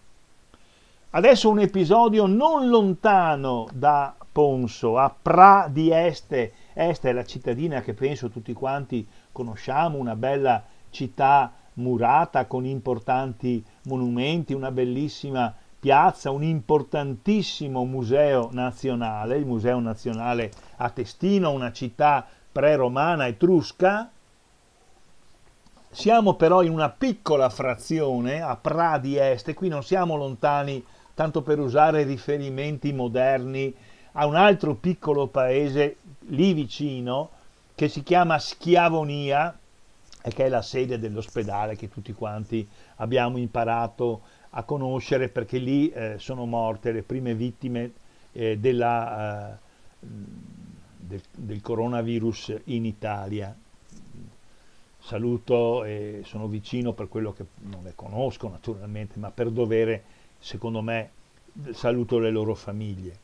Adesso un episodio non lontano da Ponso, a Pra di Este. Este è la cittadina che penso tutti quanti conosciamo, una bella città murata con importanti monumenti, una bellissima piazza, un importantissimo museo nazionale, il Museo Nazionale a Testino, una città pre-romana etrusca. Siamo però in una piccola frazione a Pradi Est, qui non siamo lontani, tanto per usare riferimenti moderni, a un altro piccolo paese lì vicino che si chiama Schiavonia, e che è la sede dell'ospedale che tutti quanti abbiamo imparato a conoscere perché lì eh, sono morte le prime vittime eh, della, eh, del, del, coronavirus in Italia. Saluto e sono vicino per quello che non le conosco naturalmente, ma per dovere, secondo me, saluto le loro famiglie.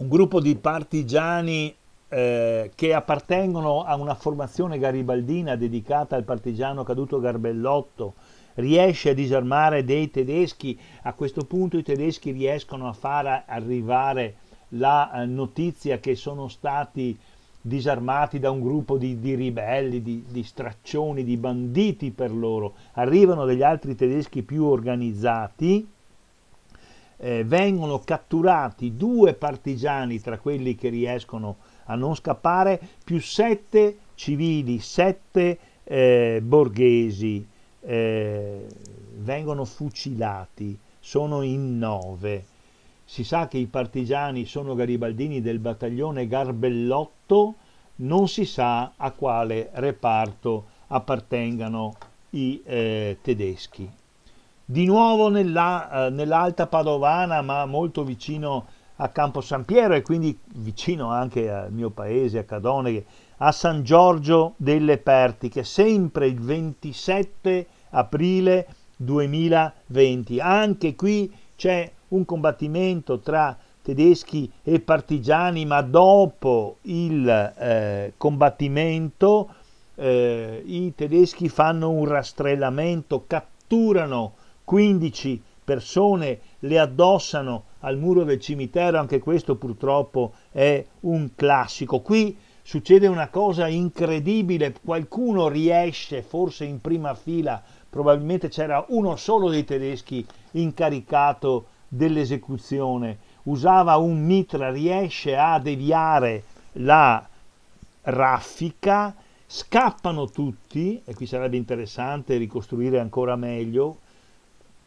Un gruppo di partigiani eh, che appartengono a una formazione garibaldina dedicata al partigiano caduto Garbellotto, riesce a disarmare dei tedeschi, a questo punto i tedeschi riescono a far arrivare la eh, notizia che sono stati disarmati da un gruppo di, di ribelli, di, di, straccioni, di banditi per loro, arrivano degli altri tedeschi più organizzati, eh, vengono catturati due partigiani tra quelli che riescono a non scappare, più sette civili, sette eh, borghesi, eh, vengono fucilati, sono in nove. Si sa che i partigiani sono garibaldini del battaglione Garbellotto, non si sa a quale reparto appartengano i eh, tedeschi. Di nuovo nella, eh, nell'Alta Padovana, ma molto vicino a Campo San Piero e quindi vicino anche al mio paese, a Cadone, a San Giorgio delle Pertiche, sempre il 27 aprile 2020. Anche qui c'è un combattimento tra tedeschi e partigiani, ma dopo il eh, combattimento eh, i tedeschi fanno un rastrellamento, catturano 15 persone, le addossano al muro del cimitero, anche questo purtroppo è un classico. Qui succede una cosa incredibile, qualcuno riesce, forse in prima fila, probabilmente c'era uno solo dei tedeschi incaricato dell'esecuzione, usava un mitra, riesce a deviare la raffica, scappano tutti, e qui sarebbe interessante ricostruire ancora meglio,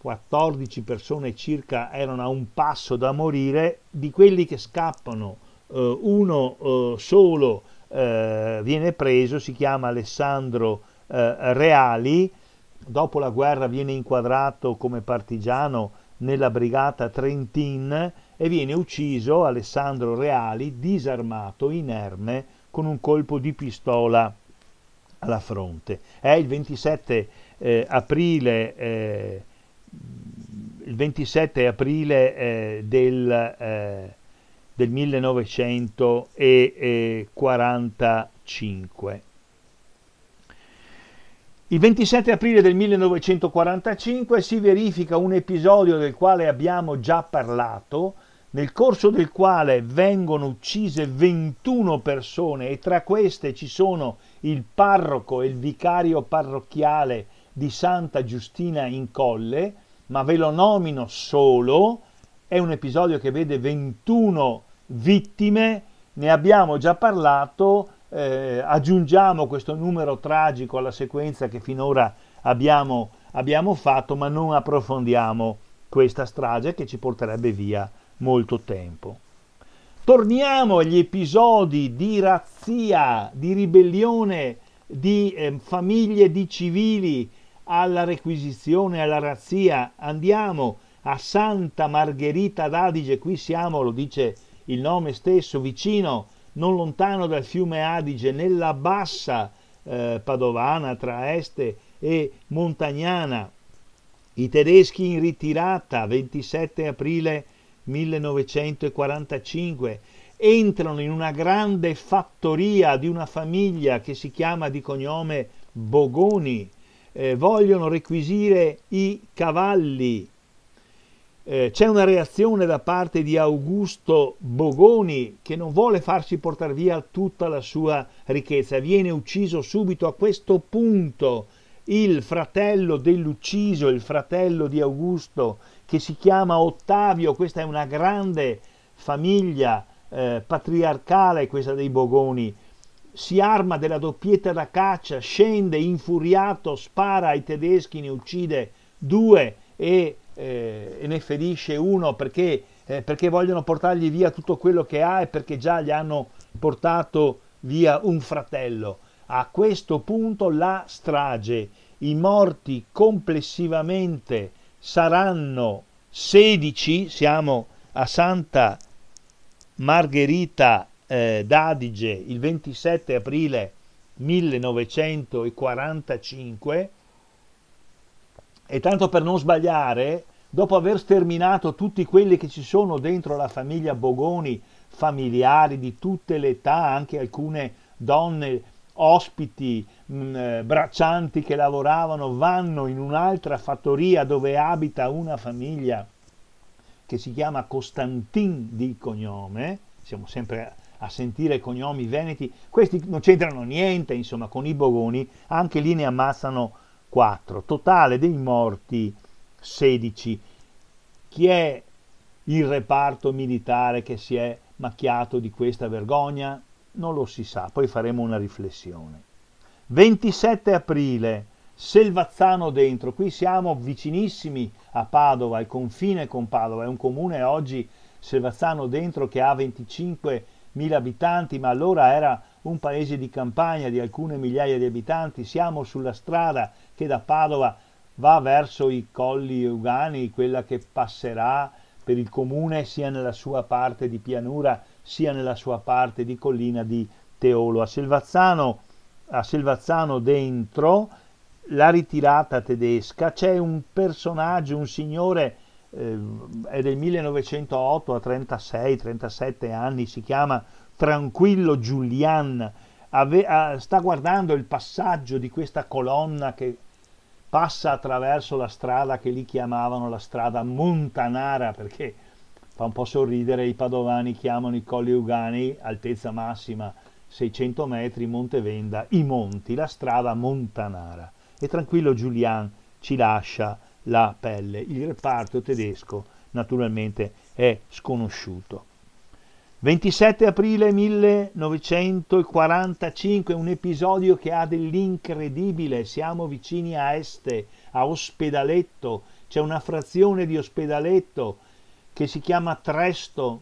14 persone circa erano a un passo da morire, di quelli che scappano eh, uno eh, solo eh, viene preso, si chiama Alessandro eh, Reali, dopo la guerra viene inquadrato come partigiano nella brigata Trentin e viene ucciso Alessandro Reali disarmato, inerme, con un colpo di pistola alla fronte. È il 27 eh, aprile eh, il 27 aprile eh, del, eh, del 1945. Il 27 aprile del 1945 si verifica un episodio del quale abbiamo già parlato, nel corso del quale vengono uccise 21 persone e tra queste ci sono il parroco e il vicario parrocchiale di Santa Giustina in Colle, ma ve lo nomino solo, è un episodio che vede 21 vittime, ne abbiamo già parlato, eh, aggiungiamo questo numero tragico alla sequenza che finora abbiamo, abbiamo fatto, ma non approfondiamo questa strage che ci porterebbe via molto tempo. Torniamo agli episodi di razzia, di ribellione di eh, famiglie di civili alla requisizione, alla razzia, andiamo a Santa Margherita d'Adige, qui siamo, lo dice il nome stesso, vicino, non lontano dal fiume Adige, nella bassa eh, padovana tra Este e Montagnana. I tedeschi in ritirata, 27 aprile 1945, entrano in una grande fattoria di una famiglia che si chiama di cognome Bogoni, eh, vogliono requisire i cavalli. Eh, c'è una reazione da parte di Augusto Bogoni che non vuole farsi portare via tutta la sua ricchezza, viene ucciso subito a questo punto il fratello dell'ucciso, il fratello di Augusto che si chiama Ottavio, questa è una grande famiglia eh, patriarcale questa dei Bogoni, si arma della doppietta da caccia, scende infuriato, spara ai tedeschi, ne uccide due e, eh, e ne ferisce uno perché, eh, perché vogliono portargli via tutto quello che ha e perché già gli hanno portato via un fratello. A questo punto la strage, i morti complessivamente saranno 16, siamo a Santa Margherita eh, d'Adige il 27 aprile 1945 e tanto per non sbagliare, dopo aver sterminato tutti quelli che ci sono dentro la famiglia Bogoni, familiari di tutte le età, anche alcune donne ospiti, mh, mm, eh, braccianti che lavoravano, vanno in un'altra fattoria dove abita una famiglia che si chiama Costantin di cognome, siamo sempre a sentire cognomi veneti, questi non c'entrano niente, insomma, con i Bogoni, anche lì ne ammazzano 4. Totale dei morti 16. Chi è il reparto militare che si è macchiato di questa vergogna? Non lo si sa, poi faremo una riflessione. 27 aprile, Selvazzano dentro, qui siamo vicinissimi a Padova, al confine con Padova, è un comune oggi Selvazzano dentro che ha 25.000 abitanti, ma allora era un paese di campagna di alcune migliaia di abitanti, siamo sulla strada che da Padova va verso i colli Eugani, quella che passerà per il comune sia nella sua parte di pianura sia nella sua parte di collina di Teolo. A Selvazzano, a Selvazzano dentro la ritirata tedesca c'è un personaggio, un signore è del 1908 a 36-37 anni, si chiama Tranquillo Giulian, ave, a, sta guardando il passaggio di questa colonna che passa attraverso la strada che lì chiamavano la strada Montanara, perché fa un po' sorridere, i padovani chiamano i colli Ugani, altezza massima 600 metri, Montevenda, i monti, la strada Montanara. E tranquillo Giulian ci lascia la pelle. Il reparto tedesco naturalmente è sconosciuto. 27 aprile 1945, un episodio che ha dell'incredibile, siamo vicini a Este, a Ospedaletto, c'è una frazione di Ospedaletto che si chiama Tresto,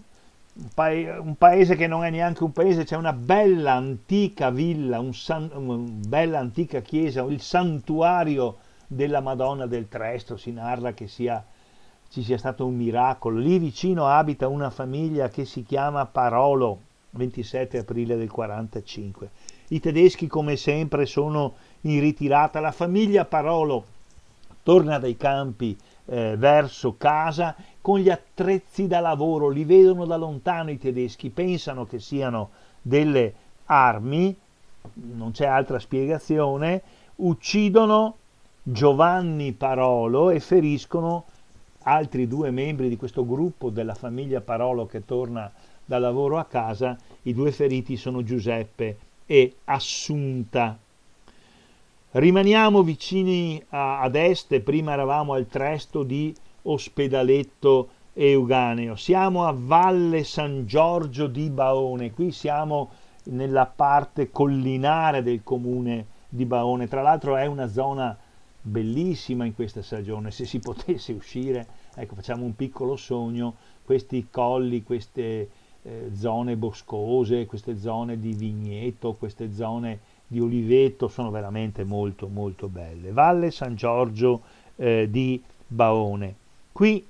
un, paese che non è neanche un paese, c'è una bella antica villa, un san, una bella antica chiesa, il santuario della Madonna del Tresto, si narra che sia, ci sia stato un miracolo. Lì vicino abita una famiglia che si chiama Parolo, 27 aprile del 45. I tedeschi come sempre sono in ritirata, la famiglia Parolo torna dai campi eh, verso casa con gli attrezzi da lavoro, li vedono da lontano i tedeschi, pensano che siano delle armi, non c'è altra spiegazione, uccidono Giovanni Parolo e feriscono altri due membri di questo gruppo della famiglia Parolo che torna da lavoro a casa. I due feriti sono Giuseppe e Assunta. Rimaniamo vicini a, ad est, prima eravamo al tresto di Ospedaletto Euganeo. Siamo a Valle San Giorgio di Baone, qui siamo nella parte collinare del comune di Baone. Tra l'altro è una zona bellissima in questa stagione, se si potesse uscire, ecco facciamo un piccolo sogno, questi colli, queste eh, zone boscose, queste zone di vigneto, queste zone di oliveto sono veramente molto molto belle. Valle San Giorgio eh, di Baone. Qui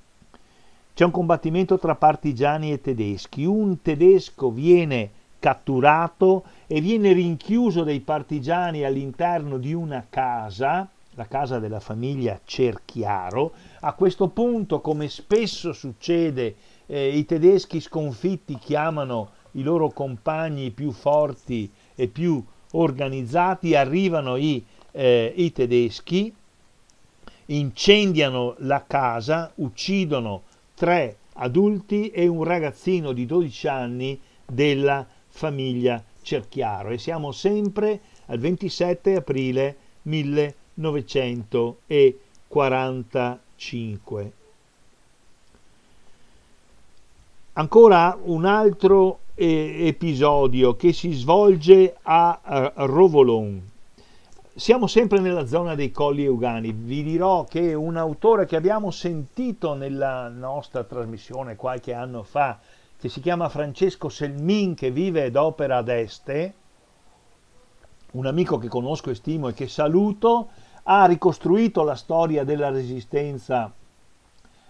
c'è un combattimento tra partigiani e tedeschi, un tedesco viene catturato e viene rinchiuso dai partigiani all'interno di una casa, la casa della famiglia Cerchiaro. A questo punto, come spesso succede, eh, i tedeschi sconfitti chiamano i loro compagni più forti e più organizzati, arrivano i, eh, i tedeschi, incendiano la casa, uccidono tre adulti e un ragazzino di 12 anni della famiglia Cerchiaro e siamo sempre al 27 aprile 1900. 1945. Ancora un altro eh, episodio che si svolge a, a Rovolon. Siamo sempre nella zona dei colli eugani. Vi dirò che un autore che abbiamo sentito nella nostra trasmissione qualche anno fa, che si chiama Francesco Selmin, che vive ed opera ad Este, un amico che conosco e stimo e che saluto, ha ricostruito la storia della resistenza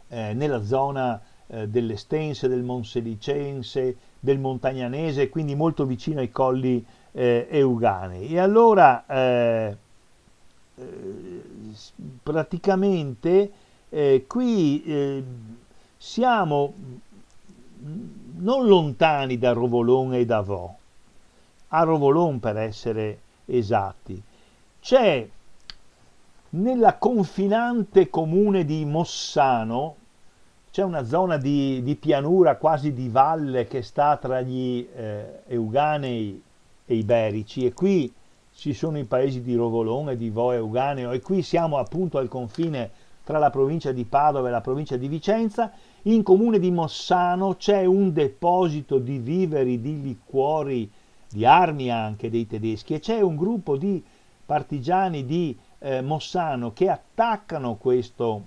eh, nella zona eh, dell'Estense, del Monselicense, del Montagnanese, quindi molto vicino ai colli eh, Eugani. E allora eh, eh, praticamente eh, qui siamo non lontani da Rovolon e da Vo, a Rovolon per essere esatti. C'è nella confinante comune di Mossano, c'è una zona di, di, pianura, quasi di valle, che sta tra gli eh, Euganei e Iberici e qui ci sono i paesi di Rovolon e di Vo Euganeo e qui siamo appunto al confine tra la provincia di Padova e la provincia di Vicenza. In comune di Mossano c'è un deposito di viveri, di liquori, di armi anche dei tedeschi e c'è un gruppo di partigiani di eh, Mossano che attaccano questo,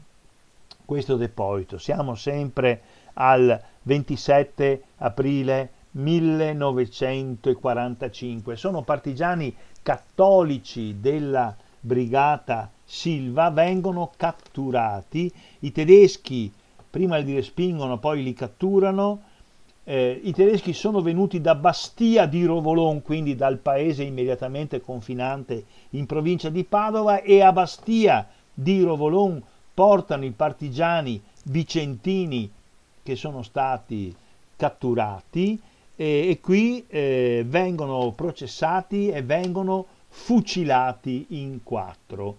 questo deposito. Siamo sempre al 27 aprile 1945. Sono partigiani cattolici della brigata Silva, vengono catturati. I tedeschi prima li respingono, poi li catturano eh, I tedeschi sono venuti da Bastia di Rovolon, quindi dal paese immediatamente confinante in provincia di Padova, e a Bastia di Rovolon portano i partigiani vicentini che sono stati catturati e, e qui eh, vengono processati e vengono fucilati in quattro.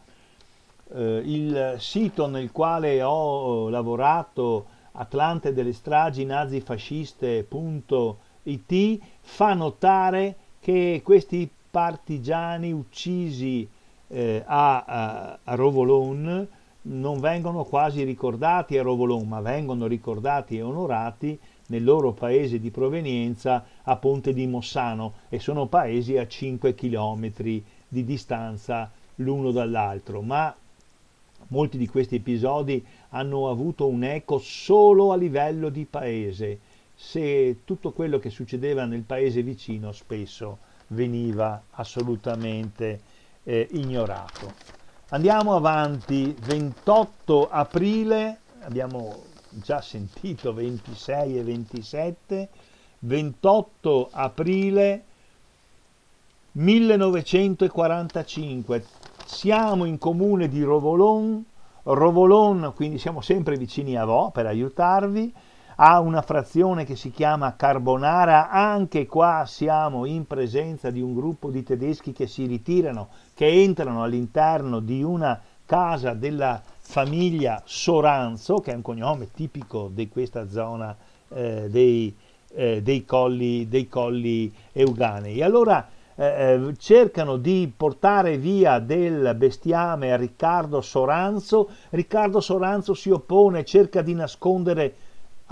Eh, il sito nel quale ho lavorato Atlante delle stragi nazifasciste.it fa notare che questi partigiani uccisi eh, a, a, a Rovolon non vengono quasi ricordati a Rovolon, ma vengono ricordati e onorati nel loro paese di provenienza a Ponte di Mossano e sono paesi a 5 km di distanza l'uno dall'altro, ma molti di questi episodi hanno avuto un eco solo a livello di paese, se tutto quello che succedeva nel paese vicino spesso veniva assolutamente eh, ignorato. Andiamo avanti, 28 aprile, abbiamo già sentito 26 e 27, 28 aprile 1945, siamo in comune di Rovolon, Rovolon, quindi siamo sempre vicini a Vo per aiutarvi, ha una frazione che si chiama Carbonara, anche qua siamo in presenza di un gruppo di tedeschi che si ritirano, che entrano all'interno di una casa della famiglia Soranzo, che è un cognome tipico di questa zona eh, dei, eh, dei, colli, dei colli euganei. Allora eh, eh, cercano di portare via del bestiame a Riccardo Soranzo, Riccardo Soranzo si oppone, cerca di nascondere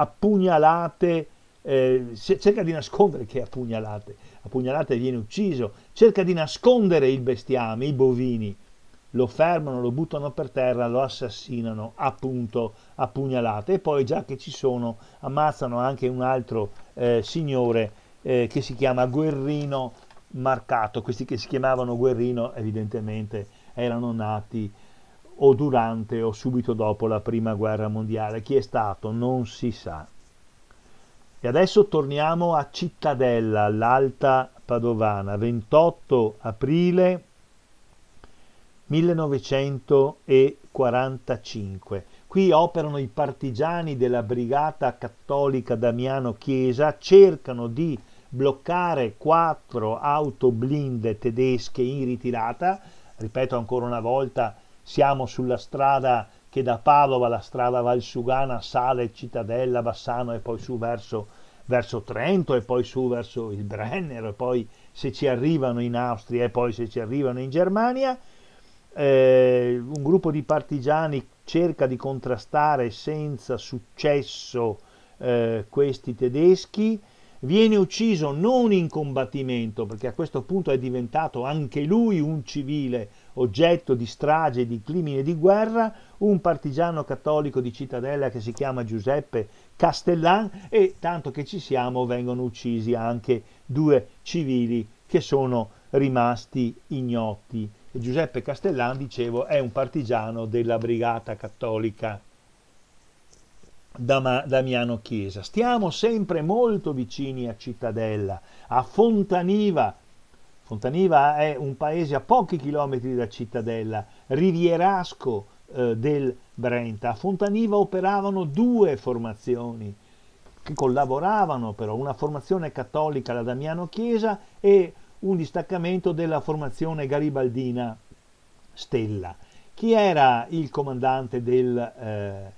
appugnalate, eh, cerca di nascondere che appugnalate, appugnalate viene ucciso, cerca di nascondere il bestiame, i bovini, lo fermano, lo buttano per terra, lo assassinano appunto a pugnalate e poi già che ci sono ammazzano anche un altro eh, signore eh, che si chiama Guerrino marcato, questi che si chiamavano Guerrino evidentemente erano nati o durante o subito dopo la prima guerra mondiale. Chi è stato non si sa. E adesso torniamo a Cittadella, l'Alta Padovana, 28 aprile 1945. Qui operano i partigiani della Brigata Cattolica Damiano Chiesa, cercano di bloccare quattro auto blinde tedesche in ritirata. Ripeto ancora una volta, siamo sulla strada che da Padova, la strada Valsugana, sale Cittadella, Bassano e poi su verso, verso Trento e poi su verso il Brenner e poi se ci arrivano in Austria e poi se ci arrivano in Germania. Eh, un gruppo di partigiani cerca di contrastare senza successo eh, questi tedeschi viene ucciso non in combattimento, perché a questo punto è diventato anche lui un civile oggetto di strage, di crimine di guerra, un partigiano cattolico di Cittadella che si chiama Giuseppe Castellan e tanto che ci siamo vengono uccisi anche due civili che sono rimasti ignoti. Giuseppe Castellan, dicevo, è un partigiano della Brigata Cattolica Damiano Chiesa. Stiamo sempre molto vicini a Cittadella, a Fontaniva. Fontaniva è un paese a pochi chilometri da Cittadella, rivierasco eh, del Brenta. A Fontaniva operavano due formazioni che collaboravano però, una formazione cattolica, la Damiano Chiesa, e un distaccamento della formazione garibaldina Stella. Chi era il comandante del, eh,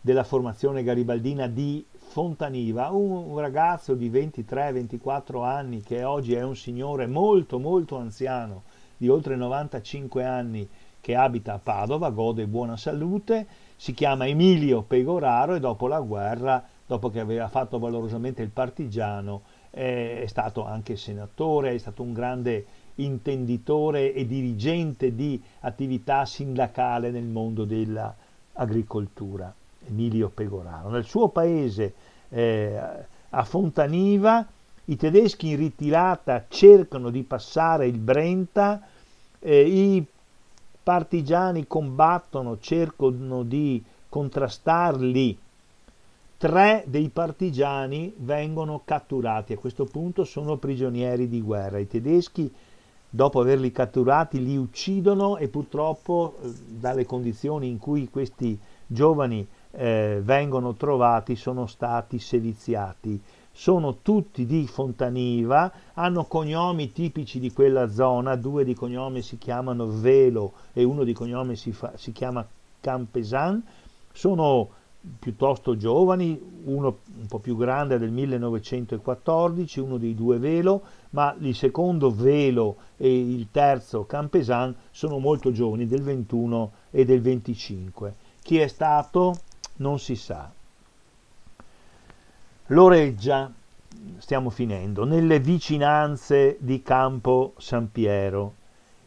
della formazione garibaldina di Fontaniva, un ragazzo di 23-24 anni che oggi è un signore molto molto anziano, di oltre 95 anni, che abita a Padova, gode buona salute, si chiama Emilio Pegoraro e dopo la guerra, dopo che aveva fatto valorosamente il partigiano, è stato anche senatore, è stato un grande intenditore e dirigente di attività sindacale nel mondo dell'agricoltura. Emilio Pegoraro. Nel suo paese, eh, a Fontaniva, i tedeschi in ritirata cercano di passare il Brenta, eh, i partigiani combattono, cercano di contrastarli. Tre dei partigiani vengono catturati, a questo punto sono prigionieri di guerra. I tedeschi, dopo averli catturati, li uccidono e purtroppo, eh, dalle condizioni in cui questi giovani eh, vengono trovati sono stati seviziati. Sono tutti di Fontaniva, hanno cognomi tipici di quella zona, due di cognome si chiamano Velo e uno di cognome si, fa, si chiama Campesan, sono piuttosto giovani, uno un po' più grande del 1914, uno dei due Velo, ma il secondo Velo e il terzo Campesan sono molto giovani, del 21 e del 25. Chi è stato? Non si sa. Loreggia, stiamo finendo, nelle vicinanze di Campo San Piero.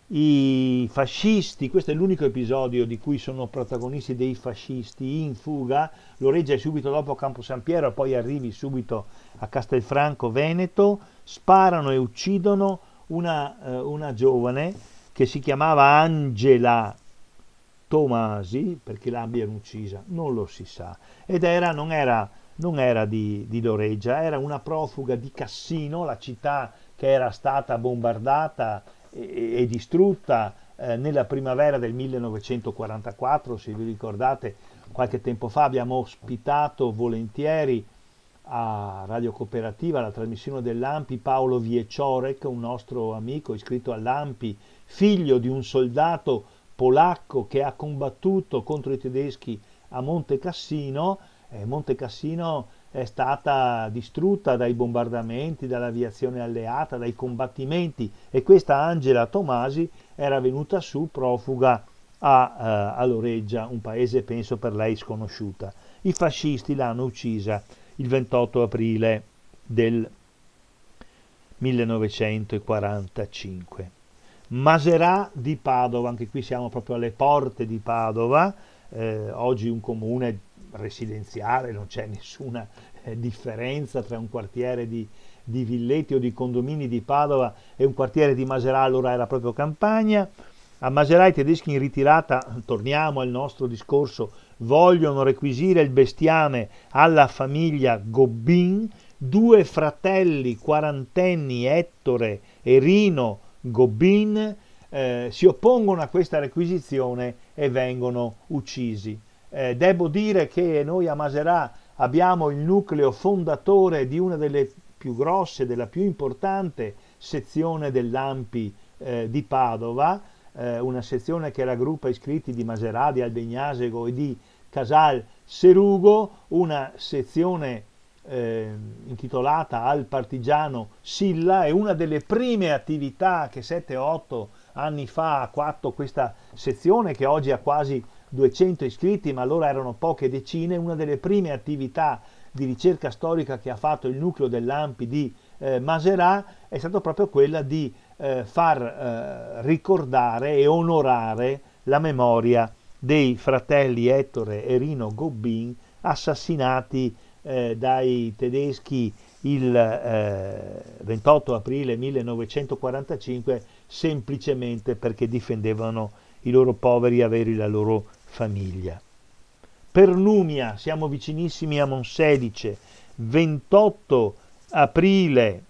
I fascisti, questo è l'unico episodio di cui sono protagonisti dei fascisti in fuga, Loreggia è subito dopo Campo San Piero, poi arrivi subito a Castelfranco Veneto, sparano e uccidono una, eh, una giovane che si chiamava Angela Tomasi, perché l'abbiano uccisa, non lo si sa. Ed era, non era, non era di, di Loreggia, era una profuga di Cassino, la città che era stata bombardata e, e distrutta eh, nella primavera del 1944, se vi ricordate, qualche tempo fa abbiamo ospitato volentieri a Radio Cooperativa la trasmissione dell'AMPI Paolo Vieciorek, un nostro amico iscritto all'AMPI, figlio di un soldato polacco che ha combattuto contro i tedeschi a Monte Cassino. Eh, Monte Cassino è stata distrutta dai bombardamenti, dall'aviazione alleata, dai combattimenti e questa Angela Tomasi era venuta su profuga a, uh, a Loreggia, un paese penso per lei sconosciuta. I fascisti l'hanno uccisa il 28 aprile del 1945. Maserà di Padova, anche qui siamo proprio alle porte di Padova, eh, oggi un comune residenziale, non c'è nessuna eh, differenza tra un quartiere di, di, villetti o di condomini di Padova e un quartiere di Maserà, allora era proprio campagna. A Maserà i tedeschi in ritirata, torniamo al nostro discorso, vogliono requisire il bestiame alla famiglia Gobbin, due fratelli quarantenni, Ettore e Rino, Gobin eh, si oppongono a questa requisizione e vengono uccisi. Eh, devo dire che noi a Maserà abbiamo il nucleo fondatore di una delle più grosse, della più importante sezione dell'AMPI eh, di Padova, eh, una sezione che raggruppa iscritti di Maserà, di Albegnasego e di Casal Serugo, una sezione eh, intitolata al partigiano Silla, è una delle prime attività che 7-8 anni fa ha fatto questa sezione che oggi ha quasi 200 iscritti, ma allora erano poche decine, una delle prime attività di ricerca storica che ha fatto il nucleo dell'AMPI di eh, Maserà è stata proprio quella di eh, far eh, ricordare e onorare la memoria dei fratelli Ettore e Rino Gobbin assassinati eh, dai tedeschi il eh, 28 aprile 1945 semplicemente perché difendevano i loro poveri averi, la loro famiglia. Per Numia, siamo vicinissimi a Monselice, 28 aprile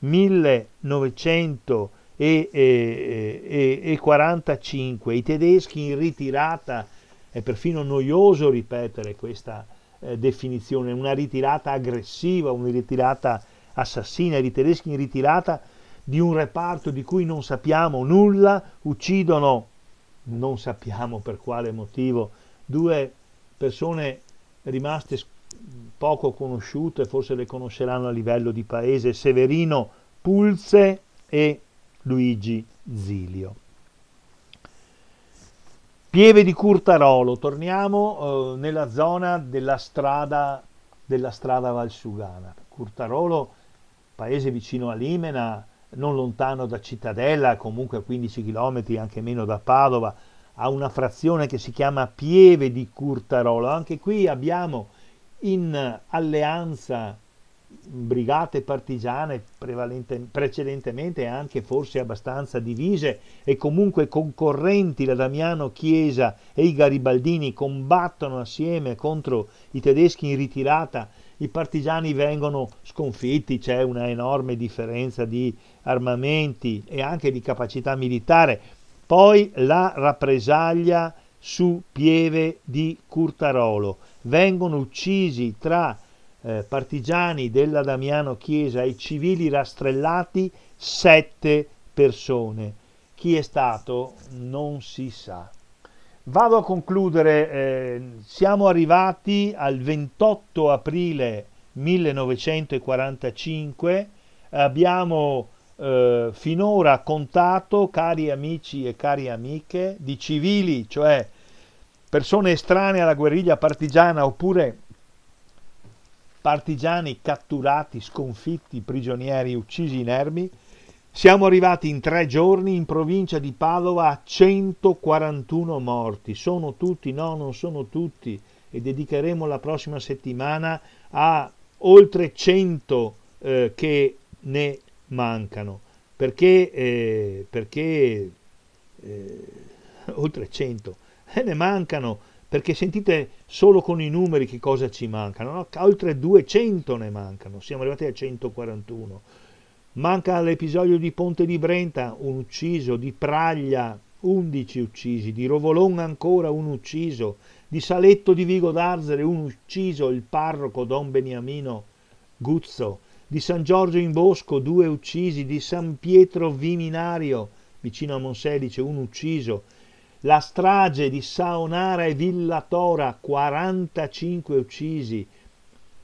1945, i tedeschi in ritirata, è perfino noioso ripetere questa eh, definizione, una ritirata aggressiva, una ritirata assassina, i tedeschi in ritirata di un reparto di cui non sappiamo nulla, uccidono, non sappiamo per quale motivo, due persone rimaste poco conosciute, forse le conosceranno a livello di paese, Severino Pulse e Luigi Zilio. Pieve di Curtarolo, torniamo eh, nella zona della strada, della strada Valsugana. Curtarolo, paese vicino a Limena, non lontano da Cittadella, comunque a 15 km, anche meno da Padova, ha una frazione che si chiama Pieve di Curtarolo. Anche qui abbiamo in alleanza brigate partigiane precedentemente anche forse abbastanza divise e comunque concorrenti, la Damiano Chiesa e i Garibaldini combattono assieme contro i tedeschi in ritirata, i partigiani vengono sconfitti, c'è una enorme differenza di armamenti e anche di capacità militare, poi la rappresaglia su Pieve di Curtarolo, vengono uccisi tra eh, partigiani della Damiano Chiesa e civili rastrellati sette persone. Chi è stato non si sa. Vado a concludere, eh, siamo arrivati al 28 aprile 1945, abbiamo eh, finora contato, cari amici e cari amiche, di civili, cioè persone estranee alla guerriglia partigiana oppure partigiani catturati, sconfitti, prigionieri, uccisi inermi, siamo arrivati in tre giorni in provincia di Padova a 141 morti. Sono tutti? No, non sono tutti. E dedicheremo la prossima settimana a oltre 100 eh, che ne mancano. Perché, eh, perché eh, oltre 100 eh, ne mancano perché sentite solo con i numeri che cosa ci mancano, no? oltre 200 ne mancano, siamo arrivati a 141. Manca l'episodio di Ponte di Brenta, un ucciso, di Praglia, 11 uccisi, di Rovolon ancora un ucciso, di Saletto di Vigo d'Arzere un ucciso, il parroco Don Beniamino Guzzo, di San Giorgio in Bosco due uccisi, di San Pietro Viminario vicino a Monselice un ucciso, la strage di Saonara e Villa Tora, 45 uccisi,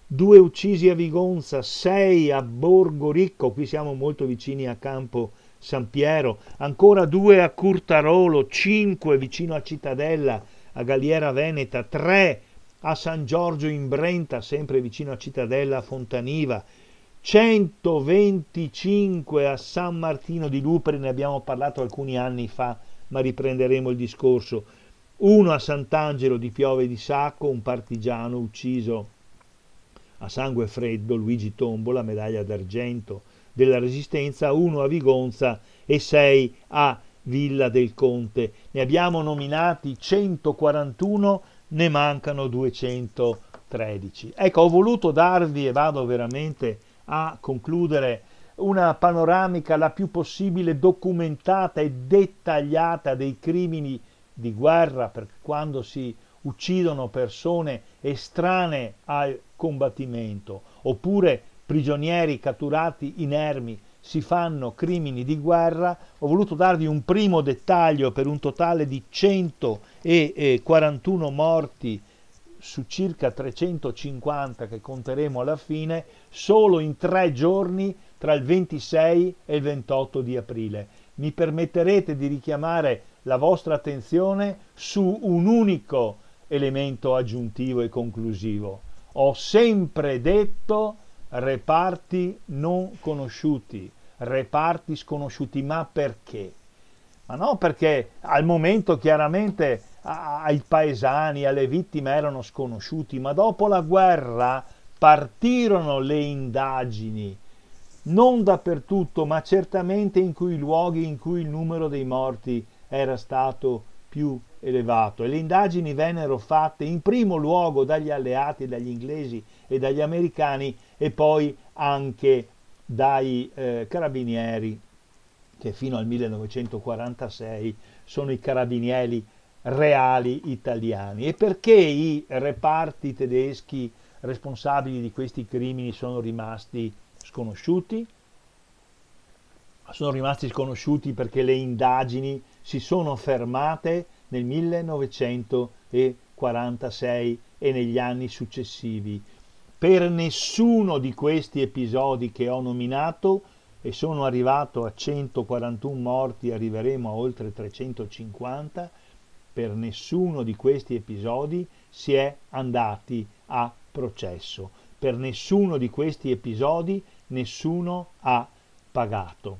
due uccisi a Vigonza, sei a Borgo Ricco, qui siamo molto vicini a Campo San Piero, ancora due a Curtarolo, cinque vicino a Cittadella, a Galliera Veneta, tre a San Giorgio in Brenta, sempre vicino a Cittadella Fontaniva, 125 a San Martino di Lupere, ne abbiamo parlato alcuni anni fa, ma riprenderemo il discorso. Uno a Sant'Angelo di Piove di Sacco, un partigiano ucciso a sangue freddo, Luigi Tombola, medaglia d'argento della Resistenza, uno a Vigonza e sei a Villa del Conte. Ne abbiamo nominati 141, ne mancano 213. Ecco, ho voluto darvi, e vado veramente a concludere, una panoramica la più possibile documentata e dettagliata dei crimini di guerra, perché quando si uccidono persone estranee al combattimento, oppure prigionieri catturati inermi si fanno crimini di guerra, ho voluto darvi un primo dettaglio per un totale di 141 morti su circa 350 che conteremo alla fine, solo in tre giorni tra il 26 e il 28 di aprile. Mi permetterete di richiamare la vostra attenzione su un unico elemento aggiuntivo e conclusivo. Ho sempre detto reparti non conosciuti, reparti sconosciuti, ma perché? Ma no perché al momento chiaramente ai paesani, alle vittime erano sconosciuti, ma dopo la guerra partirono le indagini non dappertutto, ma certamente in quei luoghi in cui il numero dei morti era stato più elevato. E le indagini vennero fatte in primo luogo dagli alleati, dagli inglesi e dagli americani e poi anche dai eh, carabinieri che fino al 1946 sono i carabinieri reali italiani. E perché i reparti tedeschi responsabili di questi crimini sono rimasti sconosciuti, sono rimasti sconosciuti perché le indagini si sono fermate nel 1945. 46 e negli anni successivi. Per nessuno di questi episodi che ho nominato, e sono arrivato a 141 morti, arriveremo a oltre 350, per nessuno di questi episodi si è andati a processo. Per nessuno di questi episodi nessuno ha pagato.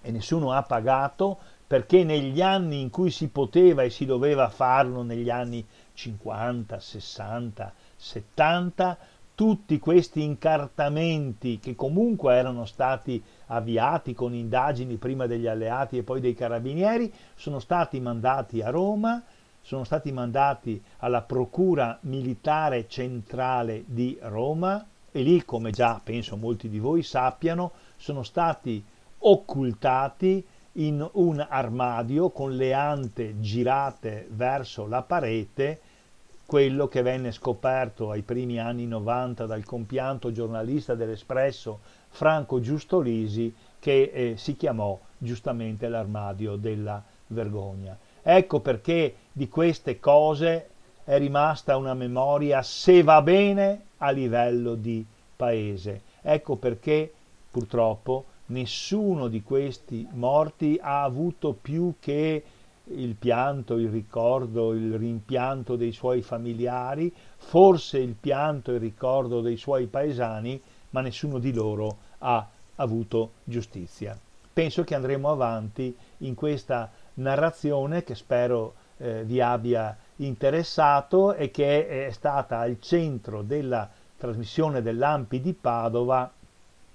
E nessuno ha pagato perché negli anni in cui si poteva e si doveva farlo, negli anni 50, 60, 70, tutti questi incartamenti che comunque erano stati avviati con indagini prima degli alleati e poi dei carabinieri, sono stati mandati a Roma, sono stati mandati alla Procura Militare Centrale di Roma e lì, come già penso molti di voi sappiano, sono stati occultati in un armadio con le ante girate verso la parete, quello che venne scoperto ai primi anni 90 dal compianto giornalista dell'Espresso Franco Giustolisi che eh, si chiamò giustamente l'armadio della vergogna. Ecco perché di queste cose è rimasta una memoria, se va bene, a livello di paese. Ecco perché purtroppo nessuno di questi morti ha avuto più che il pianto, il ricordo, il rimpianto dei suoi familiari, forse il pianto e il ricordo dei suoi paesani, ma nessuno di loro ha avuto giustizia. Penso che andremo avanti in questa narrazione che spero eh, vi abbia interessato e che è stata al centro della trasmissione dell'Ampi di Padova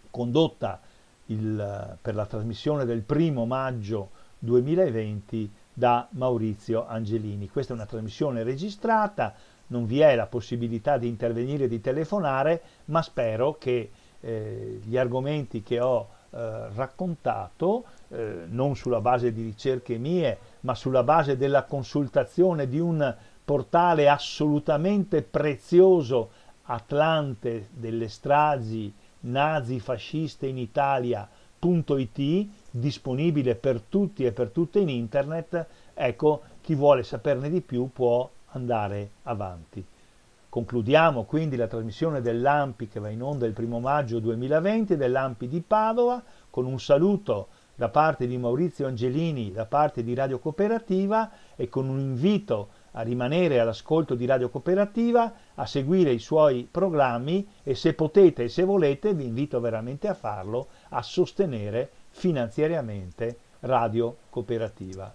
condotta il, per la trasmissione del primo maggio 2020 da Maurizio Angelini. Questa è una trasmissione registrata, non vi è la possibilità di intervenire e di telefonare, ma spero che eh, gli argomenti che ho eh, raccontato, eh, non sulla base di ricerche mie, ma sulla base della consultazione di un portale assolutamente prezioso, Atlante delle stragi nazifasciste in Italia.it, disponibile per tutti e per tutte in internet, ecco, chi vuole saperne di più può andare avanti. Concludiamo quindi la trasmissione dell'AMPI che va in onda il primo maggio 2020 dell'AMPI di Padova con un saluto da parte di Maurizio Angelini, da parte di Radio Cooperativa e con un invito a rimanere all'ascolto di Radio Cooperativa, a seguire i suoi programmi e se potete e se volete, vi invito veramente a farlo, a sostenere finanziariamente Radio Cooperativa.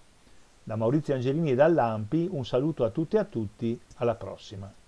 Da Maurizio Angelini e dall'Ampi un saluto a tutte e a tutti, alla prossima.